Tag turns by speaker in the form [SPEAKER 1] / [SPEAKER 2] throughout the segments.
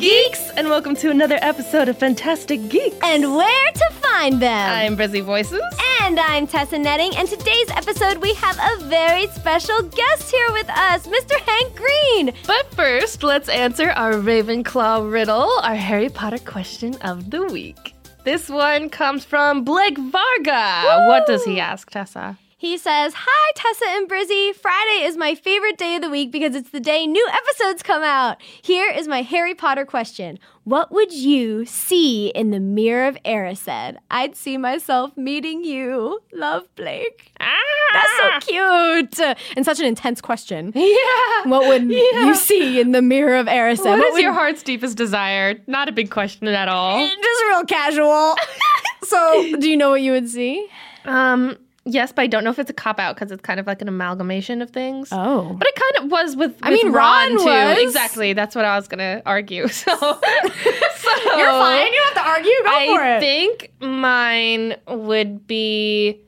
[SPEAKER 1] geeks, and welcome to another episode of Fantastic Geeks.
[SPEAKER 2] And where to find them.
[SPEAKER 1] I'm Brizzy Voices.
[SPEAKER 2] And I'm Tessa Netting, and today's episode we have a very special guest here with us, Mr. Hank Green.
[SPEAKER 1] But first, let's answer our Ravenclaw riddle, our Harry Potter question of the week. This one comes from Blake Varga.
[SPEAKER 2] Woo!
[SPEAKER 1] What does he ask, Tessa?
[SPEAKER 2] He says, Hi, Tessa and Brizzy. Friday is my favorite day of the week because it's the day new episodes come out. Here is my Harry Potter question What would you see in the Mirror of Erised? I'd see myself meeting you. Love, Blake.
[SPEAKER 1] Ah!
[SPEAKER 2] That's so cute. And such an intense question.
[SPEAKER 1] Yeah.
[SPEAKER 2] What would
[SPEAKER 1] Yeah.
[SPEAKER 2] you see in the Mirror of Erised?
[SPEAKER 1] What is
[SPEAKER 2] would-
[SPEAKER 1] your heart's deepest desire? Not a big question at all.
[SPEAKER 2] Just real casual. so, do you know what you would see?
[SPEAKER 1] Um, yes, but I don't know if it's a cop out because it's kind of like an amalgamation of things.
[SPEAKER 2] Oh.
[SPEAKER 1] But it kind of was with,
[SPEAKER 2] I
[SPEAKER 1] with
[SPEAKER 2] mean,
[SPEAKER 1] Ron,
[SPEAKER 2] Ron
[SPEAKER 1] too.
[SPEAKER 2] was.
[SPEAKER 1] Exactly. That's what I was gonna argue. So, so
[SPEAKER 2] You're fine. You don't have to argue. Go for it.
[SPEAKER 1] I think mine would be.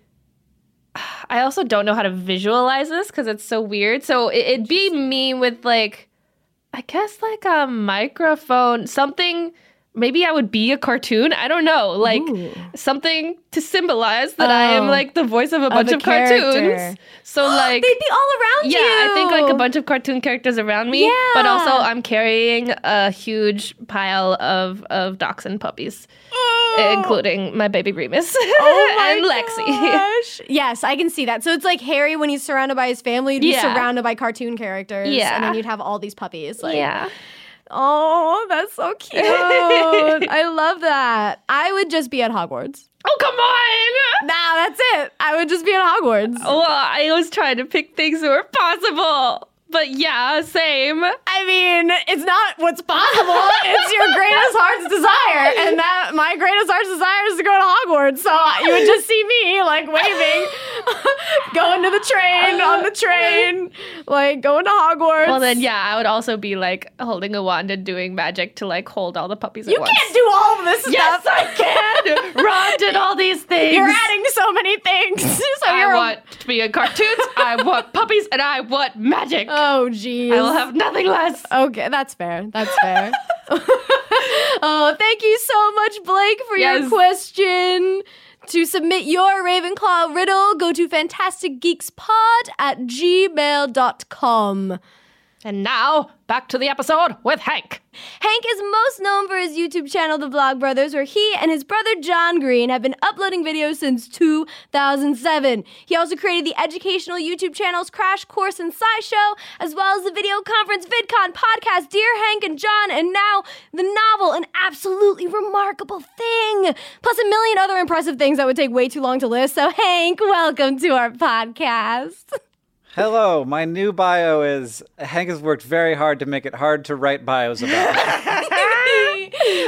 [SPEAKER 1] I also don't know how to visualize this because it's so weird. So it, it'd be me with like, I guess like a microphone, something. Maybe I would be a cartoon. I don't know, like
[SPEAKER 2] Ooh.
[SPEAKER 1] something to symbolize that I am
[SPEAKER 2] Oh.
[SPEAKER 1] like the voice of a bunch
[SPEAKER 2] a
[SPEAKER 1] of cartoons. So like,
[SPEAKER 2] They'd be all around
[SPEAKER 1] yeah,
[SPEAKER 2] you.
[SPEAKER 1] I think like a bunch of cartoon characters around me.
[SPEAKER 2] Yeah.
[SPEAKER 1] But also, I'm carrying a huge pile of of dachshund puppies, oh. including my baby Remus
[SPEAKER 2] Oh my
[SPEAKER 1] and Lexi.
[SPEAKER 2] gosh. Yes, I can see that. So it's like Harry when he's surrounded by his family, you'd be
[SPEAKER 1] Yeah.
[SPEAKER 2] surrounded by cartoon characters.
[SPEAKER 1] Yeah.
[SPEAKER 2] And then you'd have all these puppies. Like,
[SPEAKER 1] yeah,
[SPEAKER 2] Oh, that's so cute. I love that. I would just be at Hogwarts.
[SPEAKER 1] Oh come on!
[SPEAKER 2] Nah, that's it. I would just be at Hogwarts.
[SPEAKER 1] Well, I was trying to pick things that were possible, but yeah, same.
[SPEAKER 2] I mean, it's not what's possible. it's your greatest heart's desire. And that my greatest heart's desire is to go to Hogwarts. So you would just see me like waving, the train, on the train, like going to Hogwarts.
[SPEAKER 1] Well, then yeah, I would also be like holding a wand and doing magic to like hold all the puppies
[SPEAKER 2] you
[SPEAKER 1] at once.
[SPEAKER 2] can't do all of this
[SPEAKER 1] Yes,
[SPEAKER 2] stuff.
[SPEAKER 1] I can. Ron did all these things.
[SPEAKER 2] You're adding so many things. so
[SPEAKER 1] I
[SPEAKER 2] you're a-
[SPEAKER 1] want to be in cartoons. I want puppies, and I want magic.
[SPEAKER 2] Oh, geez.
[SPEAKER 1] I will have nothing less.
[SPEAKER 2] Okay, that's fair. That's fair. oh, thank you so much, Blake, for your question. To submit your Ravenclaw riddle, go to fantasticgeekspod at gmail.com.
[SPEAKER 1] And now back to the episode with Hank.
[SPEAKER 2] Hank is most known for his YouTube channel, The Vlog Brothers, where he and his brother John Green have been uploading videos since 2007. He also created the educational YouTube channels Crash Course and SciShow, as well as the video conference VidCon podcast Dear Hank and John, and now the novel, An Absolutely Remarkable Thing, plus a million other impressive things that would take way too long to list. So, Hank, welcome to our podcast.
[SPEAKER 3] Hello, my new bio is Hank has worked very hard to make it hard to write bios about.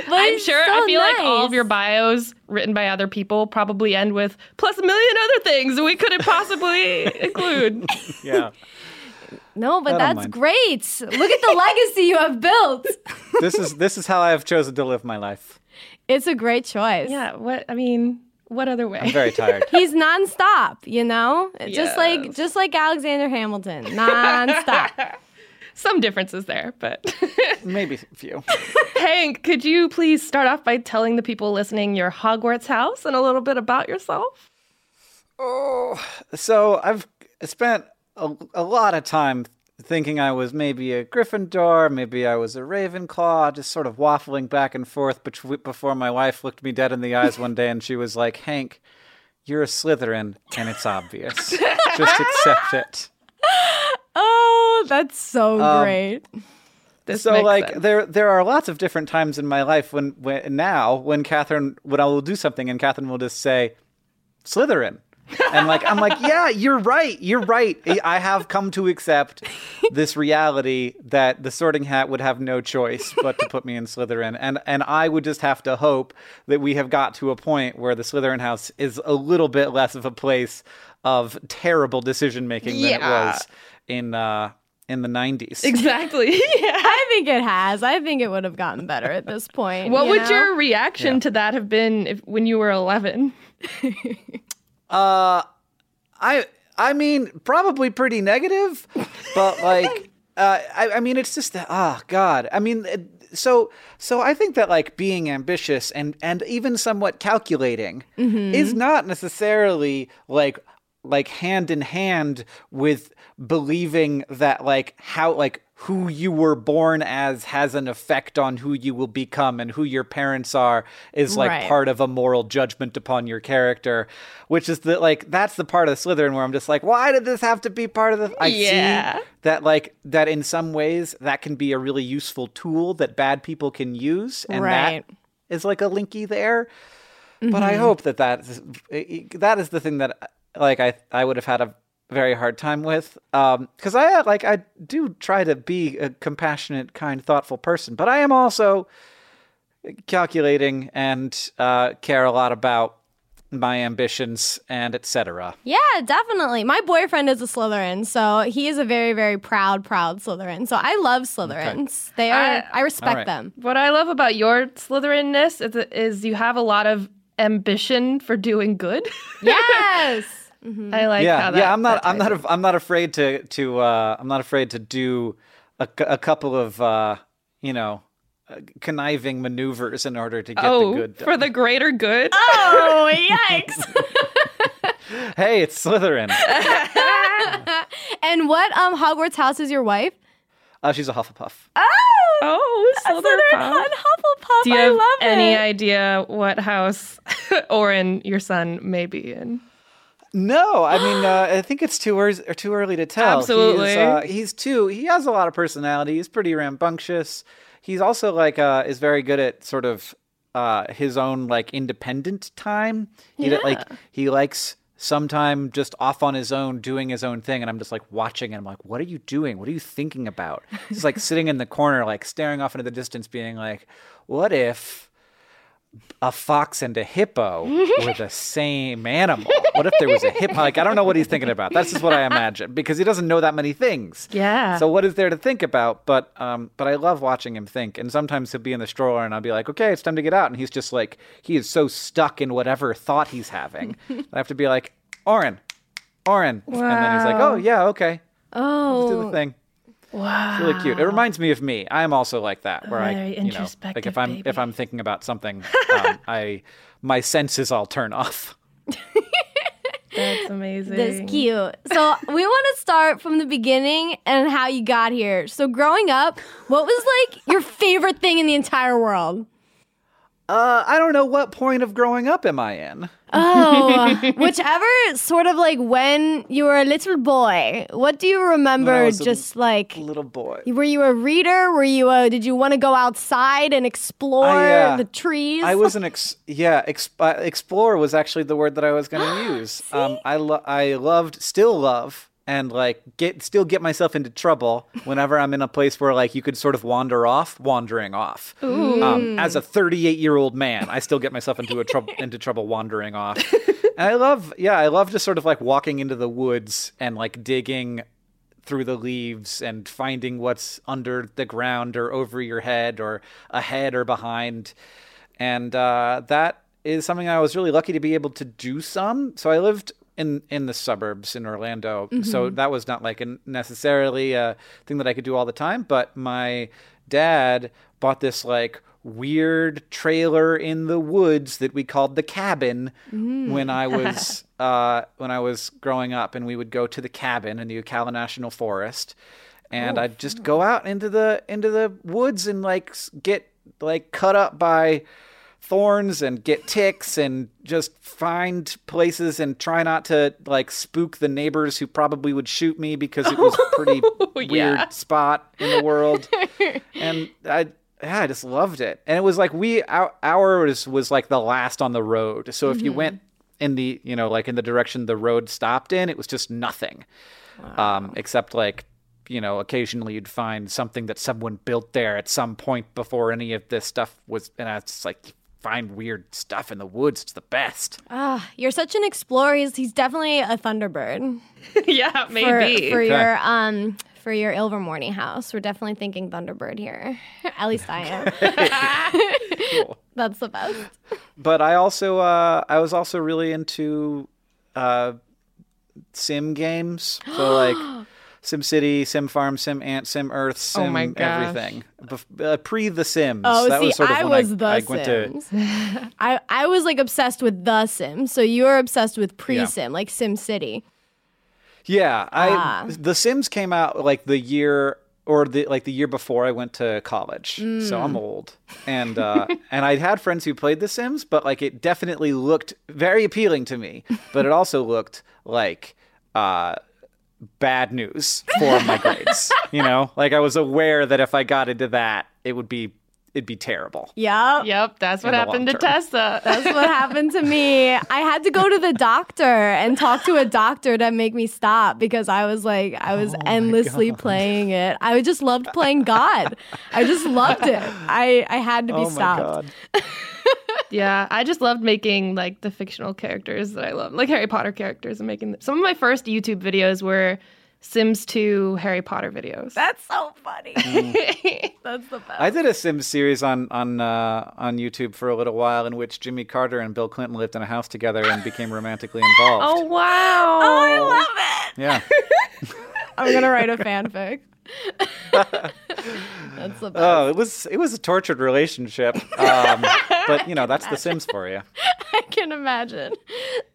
[SPEAKER 1] I'm sure,
[SPEAKER 2] so
[SPEAKER 1] I feel like all of your bios written by other people probably end with plus a million other things we couldn't possibly include.
[SPEAKER 3] yeah.
[SPEAKER 2] No, but that's
[SPEAKER 3] mind.
[SPEAKER 2] great. Look at the legacy you have built.
[SPEAKER 3] This is this is how I have chosen to live my life.
[SPEAKER 2] It's a great choice.
[SPEAKER 1] Yeah, what, I mean, what other way?
[SPEAKER 3] I'm very tired.
[SPEAKER 2] He's nonstop, you know? Just like just like Alexander Hamilton. Nonstop.
[SPEAKER 1] Some differences there, but.
[SPEAKER 3] Maybe a few.
[SPEAKER 1] Hank, could you please start off by telling the people listening your Hogwarts house and a little bit about yourself?
[SPEAKER 3] Oh, so I've spent a, a lot of time thinking I was maybe a Gryffindor, maybe I was a Ravenclaw, just sort of waffling back and forth before my wife looked me dead in the eyes one day and she was like, Hank, you're a Slytherin, and it's obvious. just accept it.
[SPEAKER 2] oh, that's so
[SPEAKER 3] Um,
[SPEAKER 2] great.
[SPEAKER 1] This
[SPEAKER 3] so like
[SPEAKER 1] sense.
[SPEAKER 3] there there are lots of different times in my life when, when now when Katherine when I will do something and Katherine will just say Slytherin. And like I'm like, yeah, you're right. You're right. I- I have come to accept this reality that the sorting hat would have no choice but to put me in Slytherin. And and I would just have to hope that we have got to a point where the Slytherin house is a little bit less of a place of terrible decision making than it was in uh in the 90s.
[SPEAKER 1] Exactly. yeah.
[SPEAKER 2] I think it has. I think it would have gotten better at this point.
[SPEAKER 1] What
[SPEAKER 2] you
[SPEAKER 1] would
[SPEAKER 2] know?
[SPEAKER 1] your reaction
[SPEAKER 3] Yeah.
[SPEAKER 1] to that have been if, when you were 11?
[SPEAKER 3] Uh, I I mean probably pretty negative, but like uh, I I mean it's just that oh god. I mean so so I think that like being ambitious and and even somewhat calculating is not necessarily like like hand in hand with believing that like how like who you were born as has an effect on who you will become and who your parents are is like
[SPEAKER 2] Right.
[SPEAKER 3] part of a moral judgment upon your character which is that like that's the part of Slytherin where I'm just like why did this have to be part of the I
[SPEAKER 1] Yeah.
[SPEAKER 3] see that like that in some ways that can be a really useful tool that bad people can use and
[SPEAKER 2] Right.
[SPEAKER 3] that is like a linky there but I mm-hmm. hope that that is, that is the thing that like I I would have had a very hard time with um because I like I do try to be a compassionate kind thoughtful person but I am also calculating and uh care a lot about my ambitions and etc
[SPEAKER 2] Yeah, definitely. My boyfriend is a Slytherin, so he is a very, very proud, proud Slytherin. So I love Slytherins. They are. I,
[SPEAKER 1] I-
[SPEAKER 2] respect
[SPEAKER 3] All right.
[SPEAKER 2] them.
[SPEAKER 1] What I love about your Slytherinness is, is you have a lot of ambition for doing good.
[SPEAKER 2] Yes.
[SPEAKER 1] I like
[SPEAKER 3] yeah
[SPEAKER 1] how that.
[SPEAKER 3] yeah i'm not
[SPEAKER 1] that
[SPEAKER 3] i'm not af- i'm not afraid to to uh i'm not afraid to do a, a couple of uh you know uh, conniving maneuvers in order to get
[SPEAKER 1] oh,
[SPEAKER 3] the good done.
[SPEAKER 1] for the greater good.
[SPEAKER 2] oh, yikes.
[SPEAKER 3] hey it's slytherin
[SPEAKER 2] and what um Hogwarts house is your wife?
[SPEAKER 3] uh, she's a hufflepuff
[SPEAKER 1] Oh,
[SPEAKER 2] A Slytherin
[SPEAKER 1] Slytherin.
[SPEAKER 2] and Hufflepuff.
[SPEAKER 1] Do you
[SPEAKER 2] I
[SPEAKER 1] have
[SPEAKER 2] love
[SPEAKER 1] any
[SPEAKER 2] it.
[SPEAKER 1] idea what house Orin, your son, may be in?
[SPEAKER 3] No i mean uh, i think it's too early or too early to tell.
[SPEAKER 1] Absolutely.
[SPEAKER 3] he's, uh, he's too he has a lot of personality. He's pretty rambunctious. He's also like uh is very good at sort of uh his own like independent time. He d- like he likes sometime just off on his own doing his own thing and i'm just like watching and i'm like what are you doing? What are you thinking about? He's like sitting in the corner like staring off into the distance being like what if a fox and a hippo were the same animal what if there was a hippo like i don't know what he's thinking about that's just what i imagine because he doesn't know that many things
[SPEAKER 1] Yeah.
[SPEAKER 3] so what is there to think about? But um, but I love watching him think. And sometimes he'll be in the stroller, and I'll be like, okay, it's time to get out, and he's just like, he is so stuck in whatever thought he's having. I have to be like, Orin, Orin, and then he's like, oh yeah, okay, Oh. let's do the
[SPEAKER 2] Oh.
[SPEAKER 3] thing.
[SPEAKER 1] Wow.
[SPEAKER 3] It's really cute. It reminds me of me. I'm also like that, where I,
[SPEAKER 1] Very
[SPEAKER 3] you know, like if I'm if. I'm thinking about something, um, I my senses all turn off.
[SPEAKER 1] That's amazing.
[SPEAKER 2] That's cute. So we want to start from the beginning and how you got here. So growing up, what was like your favorite thing in the entire world?
[SPEAKER 3] Uh, I don't know what point of growing up am I in.
[SPEAKER 2] Oh, whichever sort of like when you were a little boy. What do you remember? Just like
[SPEAKER 3] Little boy.
[SPEAKER 2] were you a reader? Were you a? Did you want to go outside and explore
[SPEAKER 3] I, uh,
[SPEAKER 2] the trees?
[SPEAKER 3] I was an ex- yeah, ex- uh, explorer was actually the word that I was going to use. um, I lo- I loved, still love, and like get still get myself into trouble whenever I'm in a place where like you could sort of wander off, wandering off. Um, as a 38 year old man, I still get myself into a trouble into trouble wandering off. and I love, yeah, I love just sort of like walking into the woods and like digging through the leaves and finding what's under the ground or over your head or ahead or behind. And uh, that is something I was really lucky to be able to do some. So I lived in in the suburbs in Orlando, so that was not like a, necessarily a thing that I could do all the time. But my dad bought this like weird trailer in the woods that we called the cabin when I was uh, when I was growing up, and we would go to the cabin in the Ocala National Forest, and I'd just go out into the into the woods and like get like cut up by thorns and get ticks and just find places and try not to like spook the neighbors who probably would shoot me because it was a pretty weird spot in the world and I yeah, I just loved it. And it was like we our, ours was like the last on the road. So if you went in the you know like in the direction the road stopped in, it was just nothing, um, except like you know occasionally you'd find something that someone built there at some point before any of this stuff was. And it's like find weird stuff in the woods. It's the best.
[SPEAKER 2] Ah, you're such an explorer. He's, he's definitely a Thunderbird.
[SPEAKER 1] yeah,
[SPEAKER 2] for,
[SPEAKER 1] maybe.
[SPEAKER 2] for your um for your Ilvermorny house. We're definitely thinking Thunderbird here. At least I am.
[SPEAKER 3] Cool.
[SPEAKER 2] That's the best.
[SPEAKER 3] but I also uh, I was also really into uh, sim games. So like SimCity, Sim Farm, Sim Ant, Sim Earth, Sim
[SPEAKER 1] Oh my gosh.
[SPEAKER 3] everything. Bef- uh, pre The Sims.
[SPEAKER 2] Oh,
[SPEAKER 3] that
[SPEAKER 2] see,
[SPEAKER 3] was sort of
[SPEAKER 2] I was
[SPEAKER 3] I,
[SPEAKER 2] the
[SPEAKER 3] I went to
[SPEAKER 2] Sims. I I was like obsessed with the Sims. So you were obsessed with pre-Sim, like Sim City.
[SPEAKER 3] Yeah, I
[SPEAKER 2] Ah.
[SPEAKER 3] The Sims came out like the year or the like the year before I went to college. So
[SPEAKER 2] Mm.
[SPEAKER 3] I'm old. And uh and I had friends who played The Sims, but like it definitely looked very appealing to me, but it also looked like uh bad news for my grades, you know? Like I was aware that if I got into that, it would be it'd be terrible.
[SPEAKER 2] Yep.
[SPEAKER 1] Yep, that's what happened to
[SPEAKER 3] term.
[SPEAKER 1] Tessa.
[SPEAKER 2] That's what happened to me. I had to go to the doctor and talk to a doctor to make me stop because I was like, I was oh endlessly playing it. I just loved playing God. I just loved it. I, I had to be
[SPEAKER 3] oh my
[SPEAKER 2] stopped.
[SPEAKER 3] god.
[SPEAKER 1] yeah, I just loved making like the fictional characters that I love, like Harry Potter characters, and making them. some of my first YouTube videos were Sims 2 Harry Potter videos.
[SPEAKER 2] That's so funny. That's the best.
[SPEAKER 3] I did a Sims series on on uh, on YouTube for a little while in which Jimmy Carter and Bill Clinton lived in a house together and became romantically involved.
[SPEAKER 1] oh wow!
[SPEAKER 2] oh, I love it.
[SPEAKER 3] Yeah.
[SPEAKER 2] I'm gonna write a fanfic. That's the best.
[SPEAKER 3] Oh, it was it was a tortured relationship. Um, but you know, that's the Sims for you.
[SPEAKER 2] I can imagine.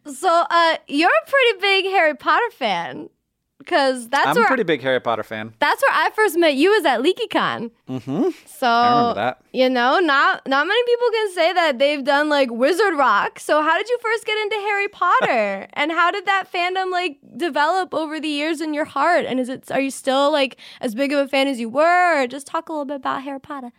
[SPEAKER 2] So, uh, you're a pretty big Harry Potter fan, because that's
[SPEAKER 3] I'm
[SPEAKER 2] where
[SPEAKER 3] a pretty big Harry Potter fan.
[SPEAKER 2] that's where I first met you. Was at LeakyCon.
[SPEAKER 3] Mm-hmm.
[SPEAKER 2] So
[SPEAKER 3] I remember that.
[SPEAKER 2] You know, not not many people can say that they've done like Wizard Rock. So, how did you first get into Harry Potter, and how did that fandom like develop over the years in your heart? And is it are you still like as big of a fan as you were, or just talk a little bit about Harry Potter?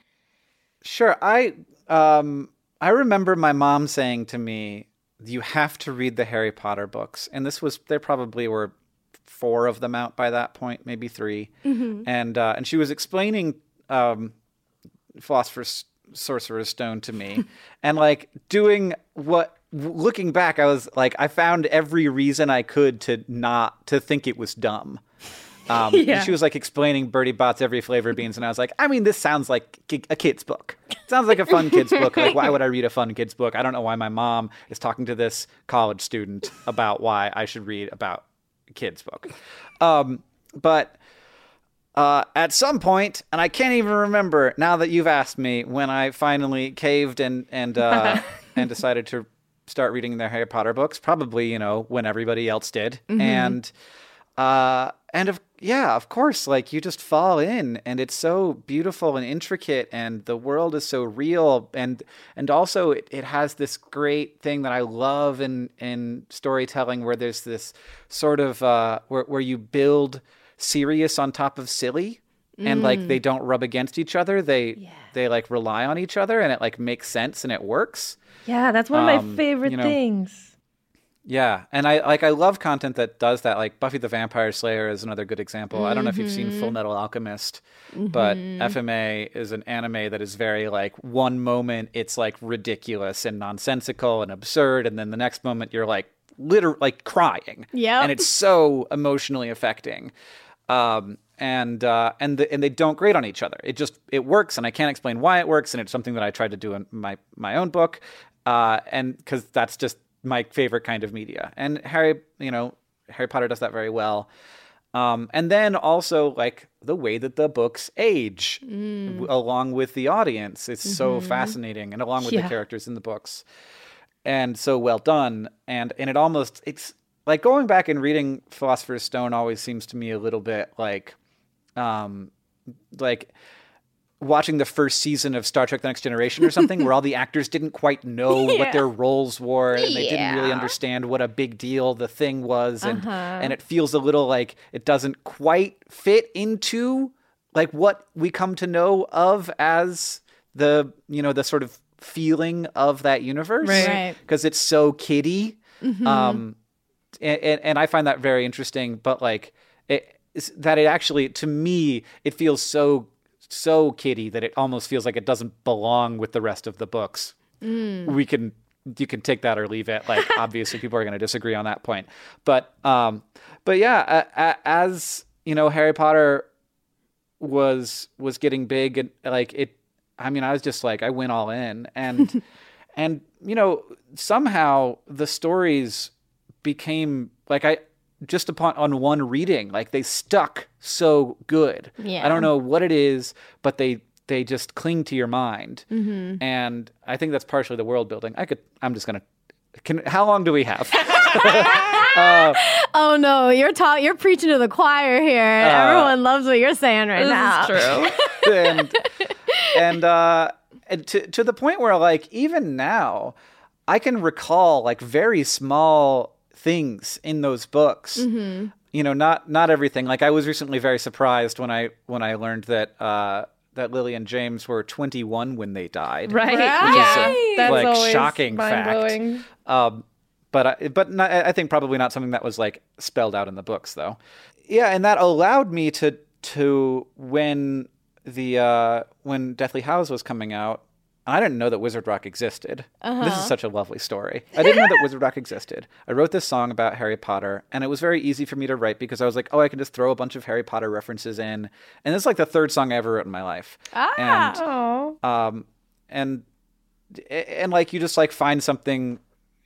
[SPEAKER 3] Sure. I um I remember my mom saying to me, "You have to read the Harry Potter books." And this was there probably were four of them out by that point, maybe 3 And uh, and she was explaining um, Philosopher's Sorcerer's Stone to me, and like doing what. Looking back, I was like, I found every reason I could to not to think it was dumb. Um,
[SPEAKER 1] Yeah.
[SPEAKER 3] She was like explaining Bertie Bott's every flavor beans, and I was like, I mean, this sounds like a kid's book. sounds like a fun kid's book. Like, why would I read a fun kid's book? I don't know why my mom is talking to this college student about why I should read about kid's book. Um, but uh, at some point, and I can't even remember now that you've asked me, when I finally caved and and uh, and decided to start reading their Harry Potter books. Probably, you know, when everybody else did, and uh, and of yeah, of course, like you just fall in, and it's so beautiful and intricate, and the world is so real, and and also it, it has this great thing that I love in in storytelling, where there's this sort of uh, where where you build serious on top of silly and like they don't rub against each other they they like rely on each other and it like makes sense and it works.
[SPEAKER 1] Yeah, that's one of
[SPEAKER 3] Um,
[SPEAKER 1] my favorite
[SPEAKER 3] you know,
[SPEAKER 1] things.
[SPEAKER 3] Yeah and i like i love content that does that like buffy the vampire slayer is another good example i don't know if you've seen full metal alchemist but fma is an anime that is very like one moment it's like ridiculous and nonsensical and absurd and then the next moment you're like literally like crying
[SPEAKER 2] Yep.
[SPEAKER 3] and it's so emotionally affecting um, and uh, and the, and they don't grade on each other. It just it works, and I can't explain why it works. And it's something that I tried to do in my my own book, uh, and because that's just my favorite kind of media. And Harry, you know, Harry Potter does that very well. Um, and then also like the way that the books age w- along with the audience is so fascinating, and along with the characters in the books. And so well done. And and it almost it's like going back and reading philosopher's stone always seems to me a little bit like um like watching the first season of Star Trek The Next Generation or something where all the actors didn't quite know what their roles were and they didn't really understand what a big deal the thing was and and it feels a little like it doesn't quite fit into like what we come to know of as the you know the sort of feeling of that universe.
[SPEAKER 1] Right.
[SPEAKER 2] Right.
[SPEAKER 3] because it's so kiddie. Um and, and, and i find that very interesting but like it is that it actually to me it feels so so kiddie that it almost feels like it doesn't belong with the rest of the books. We can you can take that or leave it. Like obviously people are going to disagree on that point. But um but yeah a, a, as you know harry potter was was getting big and like it i mean i was just like i went all in. And and you know somehow the stories became like i just upon on one reading. Like they stuck so good.
[SPEAKER 2] Yeah.
[SPEAKER 3] I don't know what it is, but they they just cling to your mind.
[SPEAKER 2] Mm-hmm.
[SPEAKER 3] And I think that's partially the world building. I could. I'm just gonna. Can how long do we have?
[SPEAKER 2] Oh no, you're ta- you're preaching to the choir here. Everyone loves what you're saying right
[SPEAKER 1] This
[SPEAKER 2] now.
[SPEAKER 1] is true.
[SPEAKER 3] and and uh and to to the point where like even now I can recall like very small things in those books. You know, not not everything. Like I was recently very surprised when I when I learned that uh that Lily and James were 21 when they died.
[SPEAKER 1] Right.
[SPEAKER 2] Right.
[SPEAKER 1] Yeah. That's
[SPEAKER 3] like,
[SPEAKER 1] always
[SPEAKER 3] shocking fact.
[SPEAKER 1] mind-blowing.
[SPEAKER 3] Um, but I, but not, I think probably not something that was like spelled out in the books though. Yeah, and that allowed me to to when the uh, when Deathly Hallows was coming out. I didn't know that Wizard Rock existed. This is such a lovely story. I didn't know that Wizard Rock existed. I wrote this song about Harry Potter, and it was very easy for me to write because I was like, oh, I can just throw a bunch of Harry Potter references in. And this is like the third song I ever wrote in my life.
[SPEAKER 2] Ah.
[SPEAKER 3] And
[SPEAKER 1] Oh.
[SPEAKER 3] um, and and like you just like find something,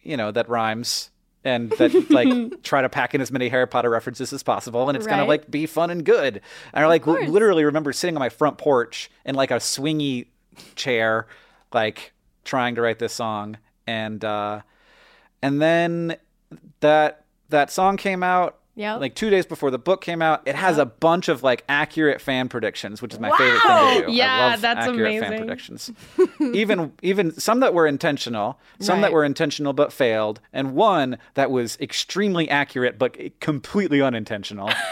[SPEAKER 3] you know, that rhymes and that like try to pack in as many Harry Potter references as possible, and it's gonna
[SPEAKER 2] Right.
[SPEAKER 3] like be fun and good. And I like
[SPEAKER 2] course.
[SPEAKER 3] literally remember sitting on my front porch in like a swingy chair, like trying to write this song, and uh, and then that that song came out.
[SPEAKER 2] Yep.
[SPEAKER 3] Like two days before the book came out, it has a bunch of like accurate fan predictions, which is my favorite thing to do.
[SPEAKER 1] Yeah,
[SPEAKER 3] I love
[SPEAKER 1] that's
[SPEAKER 3] accurate fan
[SPEAKER 1] amazing.
[SPEAKER 3] predictions. even even some that were intentional, some that were intentional but failed, and one that was extremely accurate but completely unintentional.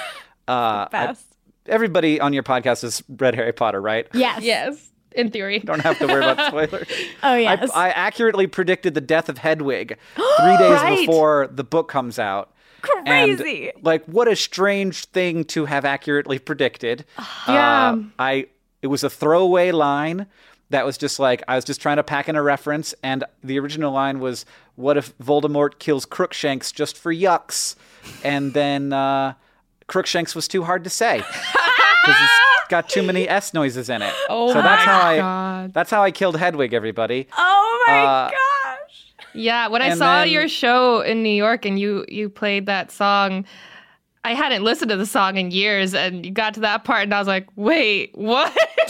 [SPEAKER 3] Uh, I-
[SPEAKER 2] Best.
[SPEAKER 3] everybody on your podcast has read Harry Potter, right?
[SPEAKER 2] yes.
[SPEAKER 1] Yes. In theory.
[SPEAKER 3] Don't have to worry about spoilers.
[SPEAKER 2] Oh yes.
[SPEAKER 3] I, I accurately predicted the death of Hedwig three days
[SPEAKER 1] Right.
[SPEAKER 3] before the book comes out. And,
[SPEAKER 2] Crazy.
[SPEAKER 3] like, what a strange thing to have accurately predicted.
[SPEAKER 1] Yeah.
[SPEAKER 3] Uh, I it was a throwaway line that was just like I was just trying to pack in a reference, and the original line was, "What if Voldemort kills Crookshanks just for yucks?" And then uh, Crookshanks was too hard to say because it's got too many s noises in it.
[SPEAKER 1] Oh
[SPEAKER 3] so that's
[SPEAKER 1] my
[SPEAKER 3] how I
[SPEAKER 1] God.
[SPEAKER 3] that's how I killed Hedwig. Everybody.
[SPEAKER 2] oh my
[SPEAKER 3] uh,
[SPEAKER 2] gosh.
[SPEAKER 1] Yeah, when I saw
[SPEAKER 3] then-
[SPEAKER 1] your show in New York and you you played that song, I hadn't listened to the song in years, and you got to that part, and I was like, "Wait, what?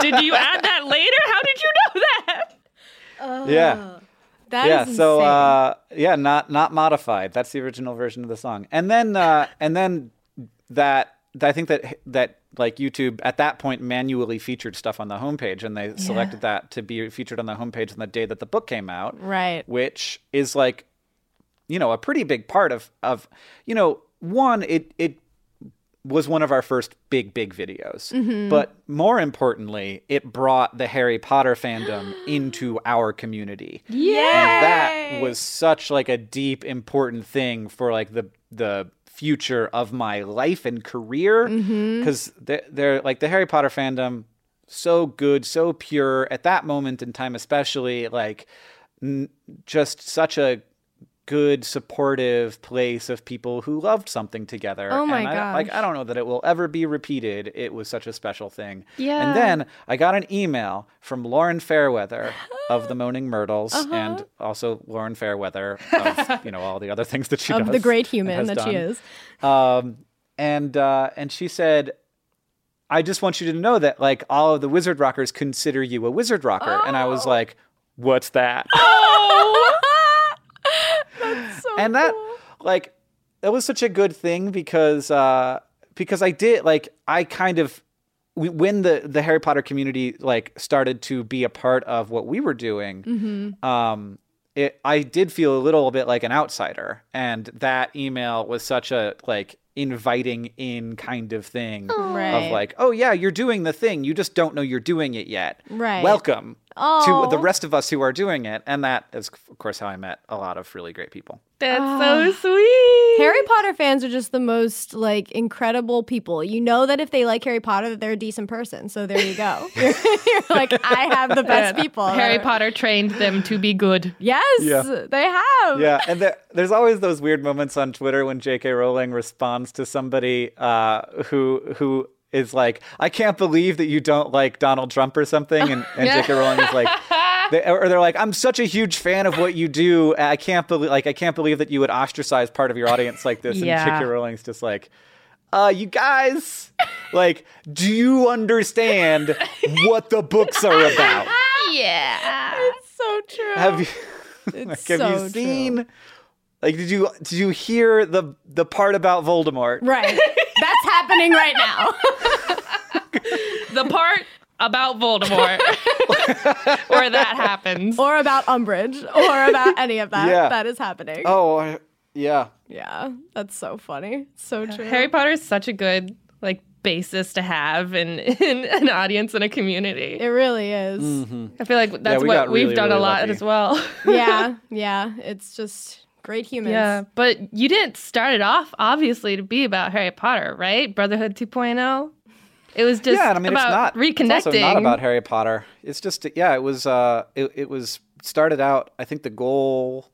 [SPEAKER 1] did you add that later? How did you know that?"
[SPEAKER 3] Yeah.
[SPEAKER 2] That
[SPEAKER 3] yeah
[SPEAKER 2] is
[SPEAKER 3] so uh yeah not not modified that's the original version of the song and then uh and then that i think that that like youtube at that point manually featured stuff on the homepage and they selected that to be featured on the homepage on the day that the book came out
[SPEAKER 2] right.
[SPEAKER 3] which is like you know a pretty big part of of you know one it it was one of our first big big videos mm-hmm. but more importantly it brought the harry potter fandom into our community
[SPEAKER 2] Yeah.
[SPEAKER 3] that was such like a deep important thing for like the the future of my life and career. Mm-hmm. Because they're, they're like the harry potter fandom so good so pure at that moment in time especially like n- just such a good supportive place of people who loved something together
[SPEAKER 2] Oh my
[SPEAKER 3] and I, like i don't know that it will ever be repeated it was such a special thing
[SPEAKER 1] Yeah.
[SPEAKER 3] and then i got an email from lauren fairweather of the moaning myrtles
[SPEAKER 2] Uh-huh.
[SPEAKER 3] and also lauren fairweather of you know all the other things that she
[SPEAKER 2] Of
[SPEAKER 3] does
[SPEAKER 2] the great human that she is.
[SPEAKER 3] um and uh and she said I just want you to know that like all of the wizard rockers consider you a wizard rocker. And I
[SPEAKER 2] Oh.
[SPEAKER 3] was like, what's that?
[SPEAKER 2] That's so
[SPEAKER 3] and that
[SPEAKER 2] cool.
[SPEAKER 3] like that was such a good thing because uh because I did like I kind of when the the Harry Potter community like started to be a part of what we were doing
[SPEAKER 2] Mm-hmm.
[SPEAKER 3] um it I did feel a little bit like an outsider and that email was such a like inviting in kind of thing
[SPEAKER 2] Right.
[SPEAKER 3] of like oh yeah you're doing the thing you just don't know you're doing it yet
[SPEAKER 2] Right.
[SPEAKER 3] welcome
[SPEAKER 2] Aw.
[SPEAKER 3] to the rest of us who are doing it and that is of course how I met a lot of really great people
[SPEAKER 1] That's
[SPEAKER 2] Ah.
[SPEAKER 1] so sweet.
[SPEAKER 2] Harry Potter fans are just the most like incredible people. You know that if they like Harry Potter, that they're a decent person. So there you go. you're, you're like, I have the best
[SPEAKER 1] Yeah.
[SPEAKER 2] people.
[SPEAKER 1] Harry
[SPEAKER 2] They're-
[SPEAKER 1] Potter trained them to be good.
[SPEAKER 2] Yes,
[SPEAKER 3] Yeah.
[SPEAKER 2] they have.
[SPEAKER 3] yeah, and there, there's always those weird moments on Twitter when J.K. Rowling responds to somebody uh, who who is like, "I can't believe that you don't like Donald Trump or something," and, and
[SPEAKER 1] Yeah.
[SPEAKER 3] J.K. Rowling is like, they, or they're like, "I'm such a huge fan of what you do. I can't believe, like, I can't believe that you would ostracize part of your audience like this."
[SPEAKER 1] Yeah.
[SPEAKER 3] And J.K. Rowling's just like, "Uh, you guys, like, do you understand what the books are about?
[SPEAKER 1] yeah.
[SPEAKER 2] It's so true.
[SPEAKER 3] Have you, like, have
[SPEAKER 2] so
[SPEAKER 3] you
[SPEAKER 2] true.
[SPEAKER 3] seen?" Like, did you did you hear the the part about Voldemort?
[SPEAKER 2] Right. That's happening right now.
[SPEAKER 1] The part about Voldemort where that happens.
[SPEAKER 2] or about Umbridge or about any of that.
[SPEAKER 3] Yeah.
[SPEAKER 2] That is happening.
[SPEAKER 3] Oh, I- yeah.
[SPEAKER 2] Yeah. That's so funny. So true.
[SPEAKER 1] Harry Potter is such a good like basis to have in, in an audience and a community.
[SPEAKER 2] It really is.
[SPEAKER 3] Mm-hmm.
[SPEAKER 1] I feel like that's
[SPEAKER 3] we
[SPEAKER 1] what
[SPEAKER 3] got
[SPEAKER 1] we've
[SPEAKER 3] really,
[SPEAKER 1] done
[SPEAKER 3] really
[SPEAKER 1] a lot
[SPEAKER 3] lucky.
[SPEAKER 1] as well.
[SPEAKER 2] yeah. Yeah. It's just great humans.
[SPEAKER 1] yeah, but you didn't start it off obviously to be about Harry Potter, right? Brotherhood 2.0. It was just
[SPEAKER 3] yeah, I mean,
[SPEAKER 1] about
[SPEAKER 3] it's not
[SPEAKER 1] reconnecting.
[SPEAKER 3] It's also not about Harry Potter. It's just yeah, it was uh, it, it was started out. I think the goal,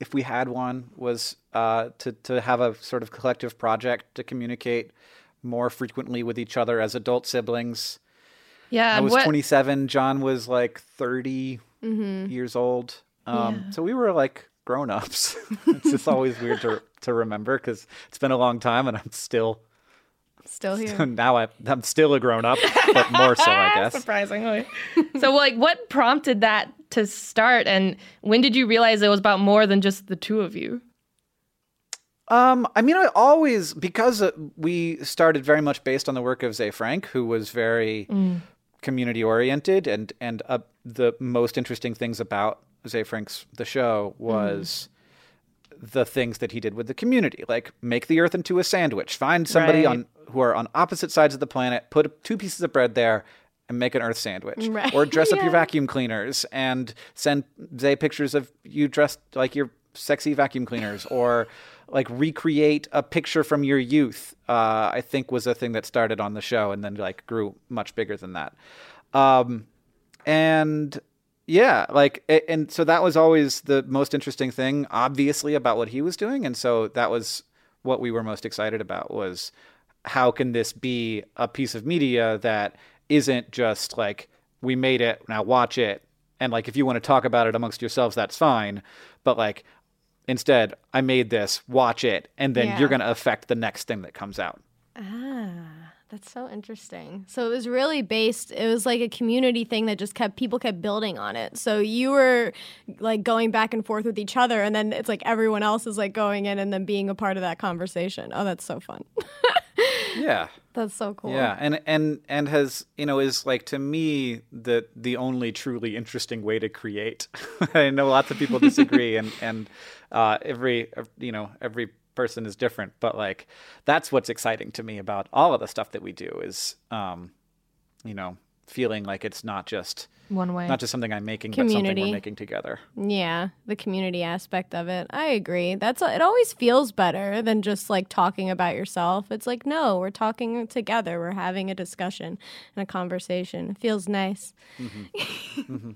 [SPEAKER 3] if we had one, was uh, to to have a sort of collective project to communicate more frequently with each other as adult siblings.
[SPEAKER 1] yeah,
[SPEAKER 3] I was
[SPEAKER 1] what
[SPEAKER 3] 27. John was like 30 years old. Um, So we were like grown ups. it's just always weird to to remember because it's been a long time, and I'm still
[SPEAKER 2] Still here.
[SPEAKER 3] now I, I'm still a grown up, but more so, I guess.
[SPEAKER 1] surprisingly. so like what prompted that to start and when did you realize it was about more than just the two of you?
[SPEAKER 3] Um, I mean, I always because uh, we started very much based on the work of Ze Frank, who was very community oriented, and and uh, the most interesting things about Ze Frank's the show was the things that he did with the community, like make the Earth into a sandwich, find somebody
[SPEAKER 1] Right.
[SPEAKER 3] on who are on opposite sides of the planet, put two pieces of bread there. And make an Earth sandwich,
[SPEAKER 2] Right.
[SPEAKER 3] or dress up your vacuum cleaners and send Ze pictures of you dressed like your sexy vacuum cleaners, or like recreate a picture from your youth. Uh, I think was a thing that started on the show and then like grew much bigger than that. Um, and yeah, like, and so that was always the most interesting thing, obviously, about what he was doing, and so that was what we were most excited about was how can this be a piece of media that isn't just like we made it now watch it and like if you want to talk about it amongst yourselves that's fine but like instead i made this watch it and then
[SPEAKER 2] Yeah.
[SPEAKER 3] you're going to affect the next thing that comes out
[SPEAKER 2] Ah, that's so interesting. So it was really based. It was like a community thing that just kept people kept building on it. So you were like going back and forth with each other, and then it's like everyone else is like going in and then being a part of that conversation. Oh, that's so fun.
[SPEAKER 3] yeah
[SPEAKER 2] that's so cool.
[SPEAKER 3] Yeah, and and and has you know is like to me the the only truly interesting way to create. I know lots of people disagree, and and uh, every you know every person is different, but like that's what's exciting to me about all of the stuff that we do is um, you know feeling like it's not just
[SPEAKER 1] One way.
[SPEAKER 3] not just something I'm making, but something we're making together.
[SPEAKER 2] Yeah, the community aspect of it. I agree. That's it always feels better than just like talking about yourself. It's like no, we're talking together. We're having a discussion and a conversation. It feels nice.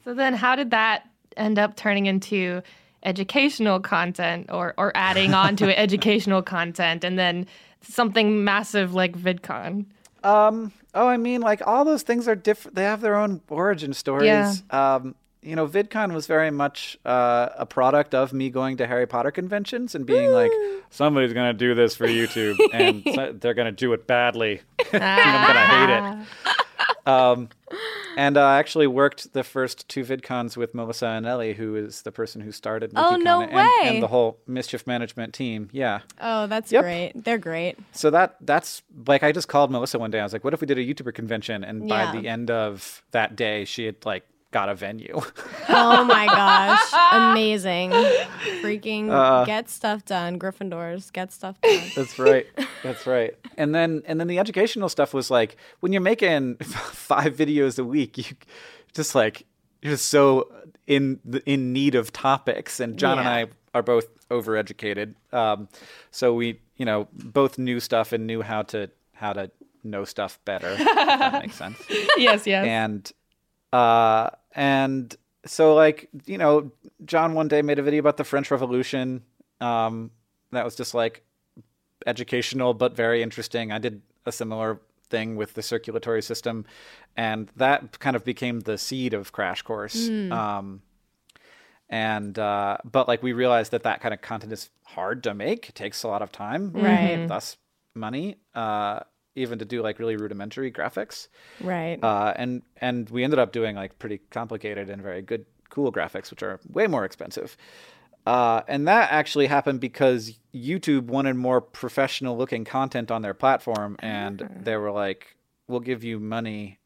[SPEAKER 1] So then how did that end up turning into educational content or or adding on to it educational content and then something massive like VidCon?
[SPEAKER 3] Um. Oh, I mean, like all those things are different. They have their own origin stories.
[SPEAKER 1] Yeah.
[SPEAKER 3] Um. You know, VidCon was very much uh, a product of me going to Harry Potter conventions and being like, somebody's gonna do this for YouTube, and so- they're gonna do it badly. and I'm gonna hate it. Um, and uh, I actually worked the first two VidCons with Melissa Anelli, who is the person who started.
[SPEAKER 2] Oh, no
[SPEAKER 3] and,
[SPEAKER 2] way.
[SPEAKER 3] And the whole mischief management team. Yeah.
[SPEAKER 2] Oh, that's
[SPEAKER 3] Yep.
[SPEAKER 2] great. They're great.
[SPEAKER 3] So that that's like I just called Melissa one day. I was like, "What if we did a YouTuber convention?" And
[SPEAKER 2] Yeah.
[SPEAKER 3] by the end of that day, she had like got a venue.
[SPEAKER 2] Oh my gosh. Amazing. Freaking
[SPEAKER 3] Uh,
[SPEAKER 2] get stuff done. Gryffindors, get stuff done.
[SPEAKER 3] that's right. That's right. And then and then the educational stuff was like when you're making five videos a week, you just like you're just so in in need of topics. And John and I are both overeducated, um, so we you know both knew stuff and knew how to how to know stuff better. if that makes sense.
[SPEAKER 1] yes, yes.
[SPEAKER 3] and uh and so like you know john one day made a video about the french revolution um that was just like educational but very interesting i did a similar thing with the circulatory system, and that kind of became the seed of Crash Course. Um, and uh, but like we realized that that kind of content is hard to make. It takes a lot of time,
[SPEAKER 2] Right.
[SPEAKER 3] Thus, money, uh, even to do like really rudimentary graphics.
[SPEAKER 2] Right.
[SPEAKER 3] Uh, and and we ended up doing like pretty complicated and very good, cool graphics, which are way more expensive. Uh, and that actually happened because YouTube wanted more professional looking content on their platform, and they were like, "We'll give you money."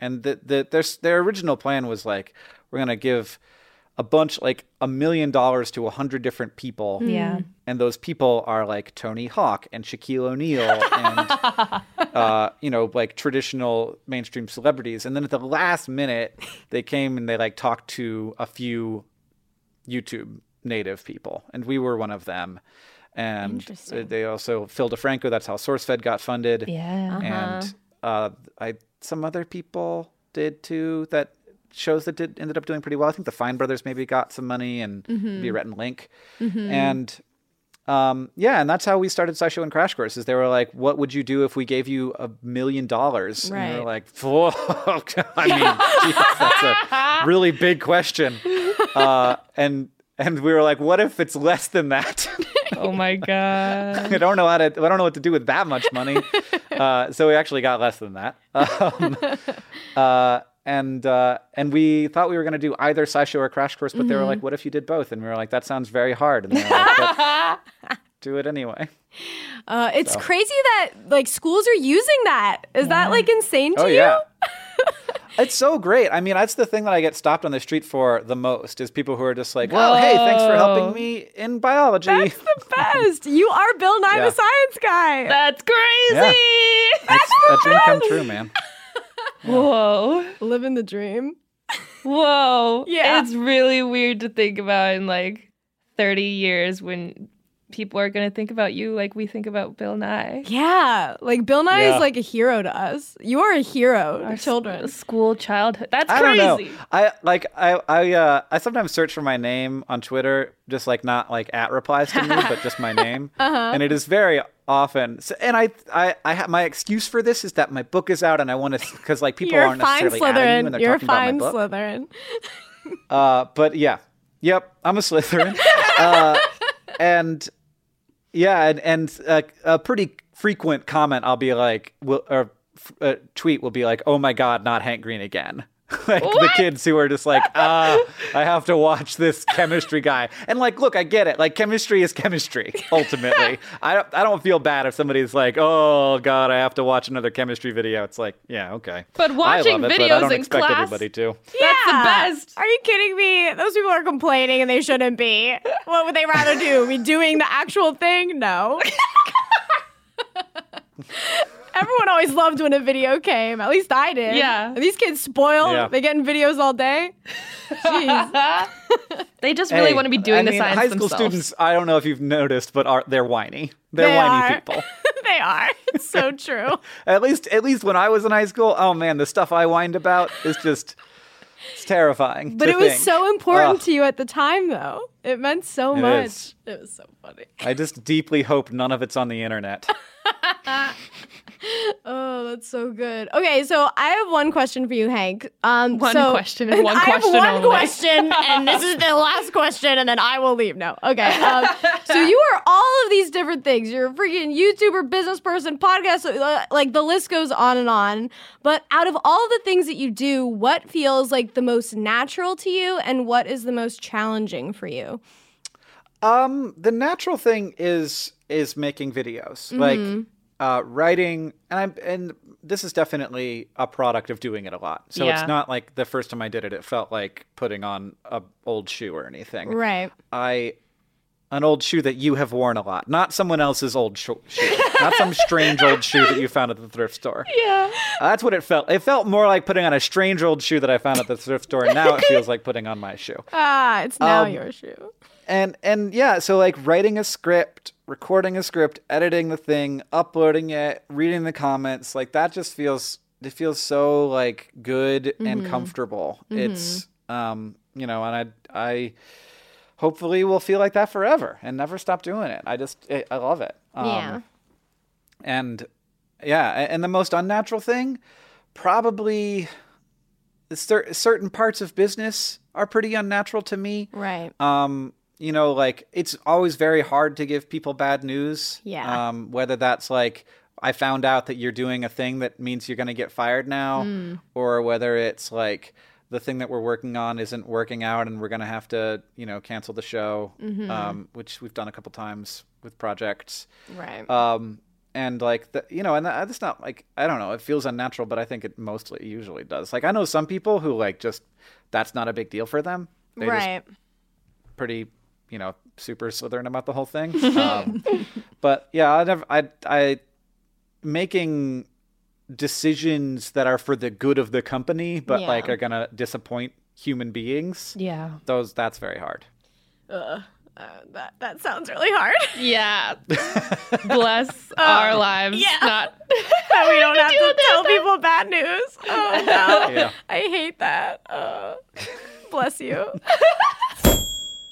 [SPEAKER 3] And the, the their their original plan was like, "We're gonna give a bunch, like a million dollars to a hundred different people."
[SPEAKER 2] yeah.
[SPEAKER 3] and those people are like Tony Hawk and Shaquille O'Neal and uh, you know like traditional mainstream celebrities. And then at the last minute, they came and they like talked to a few YouTube native people, and we were one of them. And they also Phil DeFranco. That's how SourceFed got funded.
[SPEAKER 1] Yeah.
[SPEAKER 3] And uh, I some other people did too. That shows that did ended up doing pretty well. I think the Fine Brothers maybe got some money and maybe Rhett and Link. And um, yeah, and that's how we started SciShow and Crash Course. Is they were like, "What would you do if we gave you a million dollars?" And we were like, "Whoa!" I mean, geez, that's a really big question. Uh, and and we were like, "What if it's less than that?"
[SPEAKER 1] Oh my god.
[SPEAKER 3] I don't know how to. I don't know what to do with that much money. Uh, so we actually got less than that. Um, uh, and uh, and we thought we were going to do either SciShow or Crash Course, but they were like, "What if you did both?" And we were like, "That sounds very hard." And they were like, do it anyway.
[SPEAKER 2] Uh, it's crazy that like schools are using that. Is that like insane to
[SPEAKER 3] Oh
[SPEAKER 2] you?
[SPEAKER 3] yeah. It's so great. I mean, that's the thing that I get stopped on the street for the most is people who are just like, "Oh, hey, thanks for helping me in biology."
[SPEAKER 2] That's the best. you are Bill Nye
[SPEAKER 3] Yeah.
[SPEAKER 2] the Science Guy.
[SPEAKER 1] That's crazy.
[SPEAKER 3] It's a dream come true, man.
[SPEAKER 1] Whoa.
[SPEAKER 2] Living the dream.
[SPEAKER 1] Whoa.
[SPEAKER 2] Yeah.
[SPEAKER 1] It's really weird to think about in like 30 years when people are going to think about you like we think about Bill Nye.
[SPEAKER 2] Yeah, like Bill Nye
[SPEAKER 3] Yeah.
[SPEAKER 2] is like a hero to us. You are a hero
[SPEAKER 1] Our
[SPEAKER 2] to
[SPEAKER 1] s-
[SPEAKER 2] children.
[SPEAKER 1] School childhood. That's
[SPEAKER 3] I
[SPEAKER 1] crazy.
[SPEAKER 3] don't know. I like I I uh I sometimes search for my name on Twitter, just like not like at replies to me, but just my name,
[SPEAKER 2] Uh-huh.
[SPEAKER 3] and it is very often. So, and I I I have my excuse for this is that my book is out, and I want to because like people
[SPEAKER 2] You're
[SPEAKER 3] aren't
[SPEAKER 2] fine,
[SPEAKER 3] necessarily adding you when they're
[SPEAKER 2] You're
[SPEAKER 3] talking
[SPEAKER 2] fine,
[SPEAKER 3] about my book.
[SPEAKER 2] Slytherin.
[SPEAKER 3] Uh, but yeah, yep, I'm a Slytherin, uh, and yeah, and, and uh, a pretty frequent comment I'll be like, will, or a tweet will be like, "Oh my god, not Hank Green again." like the kids who are just like, ah, I have to watch this chemistry guy. And like, look, I get it. Like, chemistry is chemistry. Ultimately, I don't, I don't feel bad if somebody's like, oh god, I have to watch another chemistry video. It's like, yeah, okay.
[SPEAKER 1] But
[SPEAKER 3] I
[SPEAKER 1] watching
[SPEAKER 3] love it, but I
[SPEAKER 1] videos
[SPEAKER 3] don't
[SPEAKER 1] in
[SPEAKER 3] expect
[SPEAKER 1] class-
[SPEAKER 3] everybody to.
[SPEAKER 1] That's the best.
[SPEAKER 2] Are you kidding me? Those people are complaining and they shouldn't be. What would they rather do? Be doing the actual thing? No. Everyone always loved when a video came. At least I did.
[SPEAKER 1] Yeah.
[SPEAKER 2] And these kids spoiled.
[SPEAKER 3] Yeah.
[SPEAKER 2] They get in videos all day. Jeez.
[SPEAKER 1] they just really
[SPEAKER 3] Hey,
[SPEAKER 1] want to be doing
[SPEAKER 3] I
[SPEAKER 1] the
[SPEAKER 3] mean,
[SPEAKER 1] science
[SPEAKER 3] high school
[SPEAKER 1] themselves.
[SPEAKER 3] students. I don't know if you've noticed, but are they're whiny. They're
[SPEAKER 2] They
[SPEAKER 3] whiny
[SPEAKER 2] are.
[SPEAKER 3] people.
[SPEAKER 2] they are. It's so true.
[SPEAKER 3] At least, at least when I was in high school, oh man, the stuff I whined about is just it's terrifying.
[SPEAKER 2] But
[SPEAKER 3] to
[SPEAKER 2] it was
[SPEAKER 3] think.
[SPEAKER 2] so important
[SPEAKER 3] Ugh.
[SPEAKER 2] to you at the time, though. It meant so
[SPEAKER 3] It
[SPEAKER 2] much.
[SPEAKER 3] is.
[SPEAKER 2] It was so funny.
[SPEAKER 3] I just deeply hope none of it's on the internet.
[SPEAKER 2] Oh, that's so good. Okay, so I have one question for you, Hank. Um,
[SPEAKER 1] One
[SPEAKER 2] so-
[SPEAKER 1] question and one
[SPEAKER 2] I
[SPEAKER 1] question
[SPEAKER 2] have one
[SPEAKER 1] only.
[SPEAKER 2] question, and this is the last question, and then I will leave. No, okay. Um, so you are all of these different things. You're a freaking YouTuber, business person, podcast. uh, Like the list goes on and on. But out of all the things that you do, what feels like the most natural to you, and what is the most challenging for you?
[SPEAKER 3] Um, the natural thing is is making videos, like uh, writing, and I'm and this is definitely a product of doing it a lot. So
[SPEAKER 1] Yeah.
[SPEAKER 3] it's not like the first time I did it, it felt like putting on a old shoe or anything.
[SPEAKER 2] Right.
[SPEAKER 3] I an old shoe that you have worn a lot, not someone else's old sho- shoe, not some strange old shoe that you found at the thrift store.
[SPEAKER 1] Yeah.
[SPEAKER 3] That's what it felt. It felt more like putting on a strange old shoe that I found at the thrift store, and now it feels like putting on my shoe.
[SPEAKER 2] Ah, it's now
[SPEAKER 3] Um,
[SPEAKER 2] your shoe.
[SPEAKER 3] And and yeah, so like writing a script, recording a script, editing the thing, uploading it, reading the comments, like that just feels it feels so like good and comfortable. It's um, you know, and I I hopefully will feel like that forever and never stop doing it. I just it, I love it. Um,
[SPEAKER 2] yeah.
[SPEAKER 3] and yeah, and the most unnatural thing, probably, cer- certain parts of business are pretty unnatural to me.
[SPEAKER 2] Right.
[SPEAKER 3] Um, you know, like it's always very hard to give people bad news.
[SPEAKER 2] Yeah.
[SPEAKER 3] Um, whether that's like I found out that you're doing a thing that means you're going to get fired now,
[SPEAKER 2] Mm.
[SPEAKER 3] or whether it's like the thing that we're working on isn't working out and we're going to have to, you know, cancel the show,
[SPEAKER 2] Mm-hmm.
[SPEAKER 3] um, which we've done a couple times with projects.
[SPEAKER 2] Right.
[SPEAKER 3] Um, and like the, you know, and that, it's not like I don't know, it feels unnatural, but I think it mostly usually does. Like I know some people who like just that's not a big deal for them. They
[SPEAKER 2] right.
[SPEAKER 3] pretty, you know, super Slytherin about the whole thing. Um, but yeah, I never, I, I, making decisions that are for the good of the company, but
[SPEAKER 2] Yeah.
[SPEAKER 3] like are gonna disappoint human beings.
[SPEAKER 4] Yeah.
[SPEAKER 3] Those that's very hard.
[SPEAKER 2] Uh, uh, that that sounds really hard.
[SPEAKER 4] Yeah. Bless our lives.
[SPEAKER 2] yeah.
[SPEAKER 4] Not
[SPEAKER 2] that we don't have to tell people bad news. Oh no,
[SPEAKER 3] Yeah.
[SPEAKER 2] I hate that. Uh, bless you.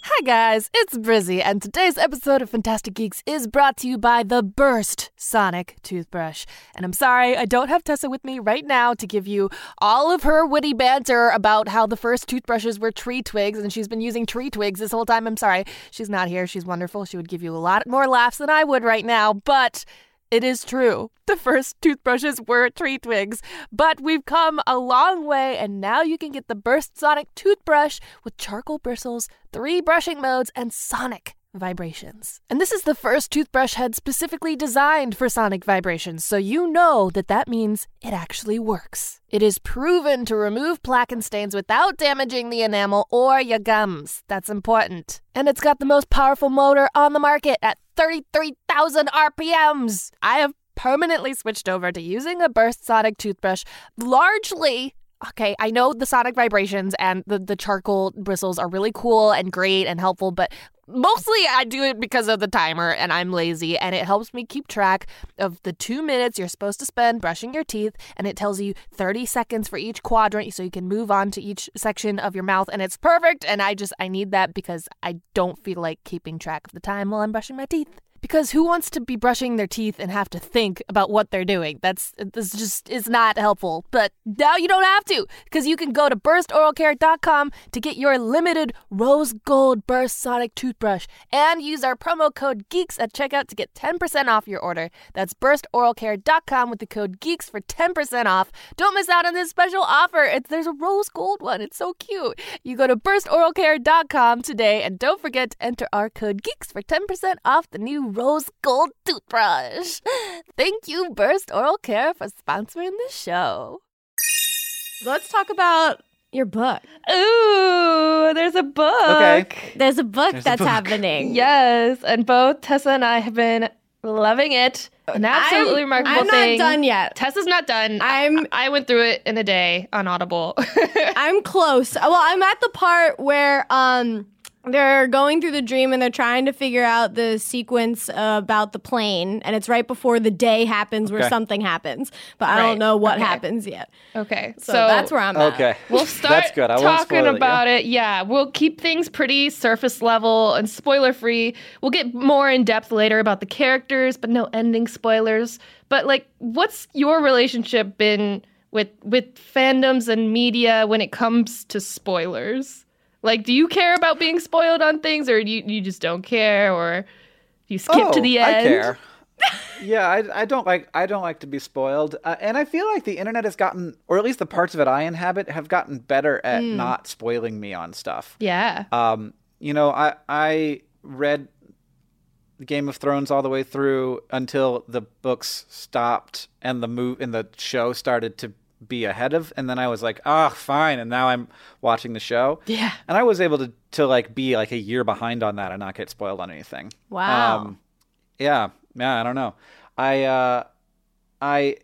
[SPEAKER 1] Hi guys, it's Brizzy, and today's episode of Fantastic Geeks is brought to you by the Burst Sonic toothbrush. And I'm sorry, I don't have Tessa with me right now to give you all of her witty banter about how the first toothbrushes were tree twigs, and she's been using tree twigs this whole time. I'm sorry, she's not here. She's wonderful. She would give you a lot more laughs than I would right now, but it is true. The first toothbrushes were tree twigs, but we've come a long way, and now you can get the Burst Sonic toothbrush with charcoal bristles, three brushing modes, and sonic vibrations. And this is the first toothbrush head specifically designed for sonic vibrations, so you know that that means it actually works. It is proven to remove plaque and stains without damaging the enamel or your gums. That's important. And it's got the most powerful motor on the market at 33,000 RPMs. I have permanently switched over to using a Burst Sonic toothbrush largely okay, I know the sonic vibrations and the, the charcoal bristles are really cool and great and helpful, but mostly I do it because of the timer and I'm lazy and it helps me keep track of the two minutes you're supposed to spend brushing your teeth and it tells you 30 seconds for each quadrant so you can move on to each section of your mouth and it's perfect and I just I need that because I don't feel like keeping track of the time while I'm brushing my teeth. Because who wants to be brushing their teeth and have to think about what they're doing? That's this just is not helpful. But now you don't have to, because you can go to burstoralcare.com to get your limited rose gold burst sonic toothbrush and use our promo code GEEKS at checkout to get 10% off your order. That's burstoralcare.com with the code GEEKS for 10% off. Don't miss out on this special offer. It's, there's a rose gold one. It's so cute. You go to burstoralcare.com today and don't forget to enter our code GEEKS for 10% off the new rose gold toothbrush. Thank you, Burst Oral Care, for sponsoring the show.
[SPEAKER 2] Let's talk about your book.
[SPEAKER 4] Ooh, there's a book.
[SPEAKER 3] Okay.
[SPEAKER 2] There's a book
[SPEAKER 3] There's a
[SPEAKER 2] that's
[SPEAKER 3] book.
[SPEAKER 2] happening.
[SPEAKER 4] Yes, and both Tessa and I have been loving it. An absolutely
[SPEAKER 2] I'm,
[SPEAKER 4] remarkable
[SPEAKER 2] I'm
[SPEAKER 4] thing.
[SPEAKER 2] not done yet.
[SPEAKER 4] Tessa's not done.
[SPEAKER 2] I'm-
[SPEAKER 4] I went through it in a day on Audible.
[SPEAKER 2] I'm close. Well, I'm at the part where um they're going through the dream and they're trying to figure out the sequence uh, about the plane, and it's right before the day happens where something happens, but I
[SPEAKER 4] Right.
[SPEAKER 2] don't know what
[SPEAKER 4] Okay.
[SPEAKER 2] happens yet.
[SPEAKER 4] okay,
[SPEAKER 2] So, that's where I'm at.
[SPEAKER 3] Okay.
[SPEAKER 4] We'll start
[SPEAKER 3] That's good. I
[SPEAKER 4] talking
[SPEAKER 3] spoil it, yeah.
[SPEAKER 4] about it. Yeah, we'll keep things pretty surface level and spoiler free. We'll get more in depth later about the characters, but no ending spoilers. But like, what's your relationship been with with fandoms and media when it comes to spoilers? Like, do you care about being spoiled on things, or you you just don't care, or you skip to
[SPEAKER 3] Oh,
[SPEAKER 4] the
[SPEAKER 3] I care. yeah, I, I don't like I don't like to be spoiled, uh, and I feel like the internet has gotten, or at least the parts of it I inhabit, have gotten better at
[SPEAKER 4] Hmm.
[SPEAKER 3] not spoiling me on stuff.
[SPEAKER 4] Yeah.
[SPEAKER 3] Um, you know, I I read Game of Thrones all the way through until the books stopped and the move and the show started to be ahead of, and then I was like, ah, fine, and now I'm watching the show.
[SPEAKER 4] Yeah.
[SPEAKER 3] and I was able to to like be like a year behind on that and not get spoiled on anything.
[SPEAKER 2] Wow.
[SPEAKER 3] Um, yeah, yeah, I don't know. I, uh, I,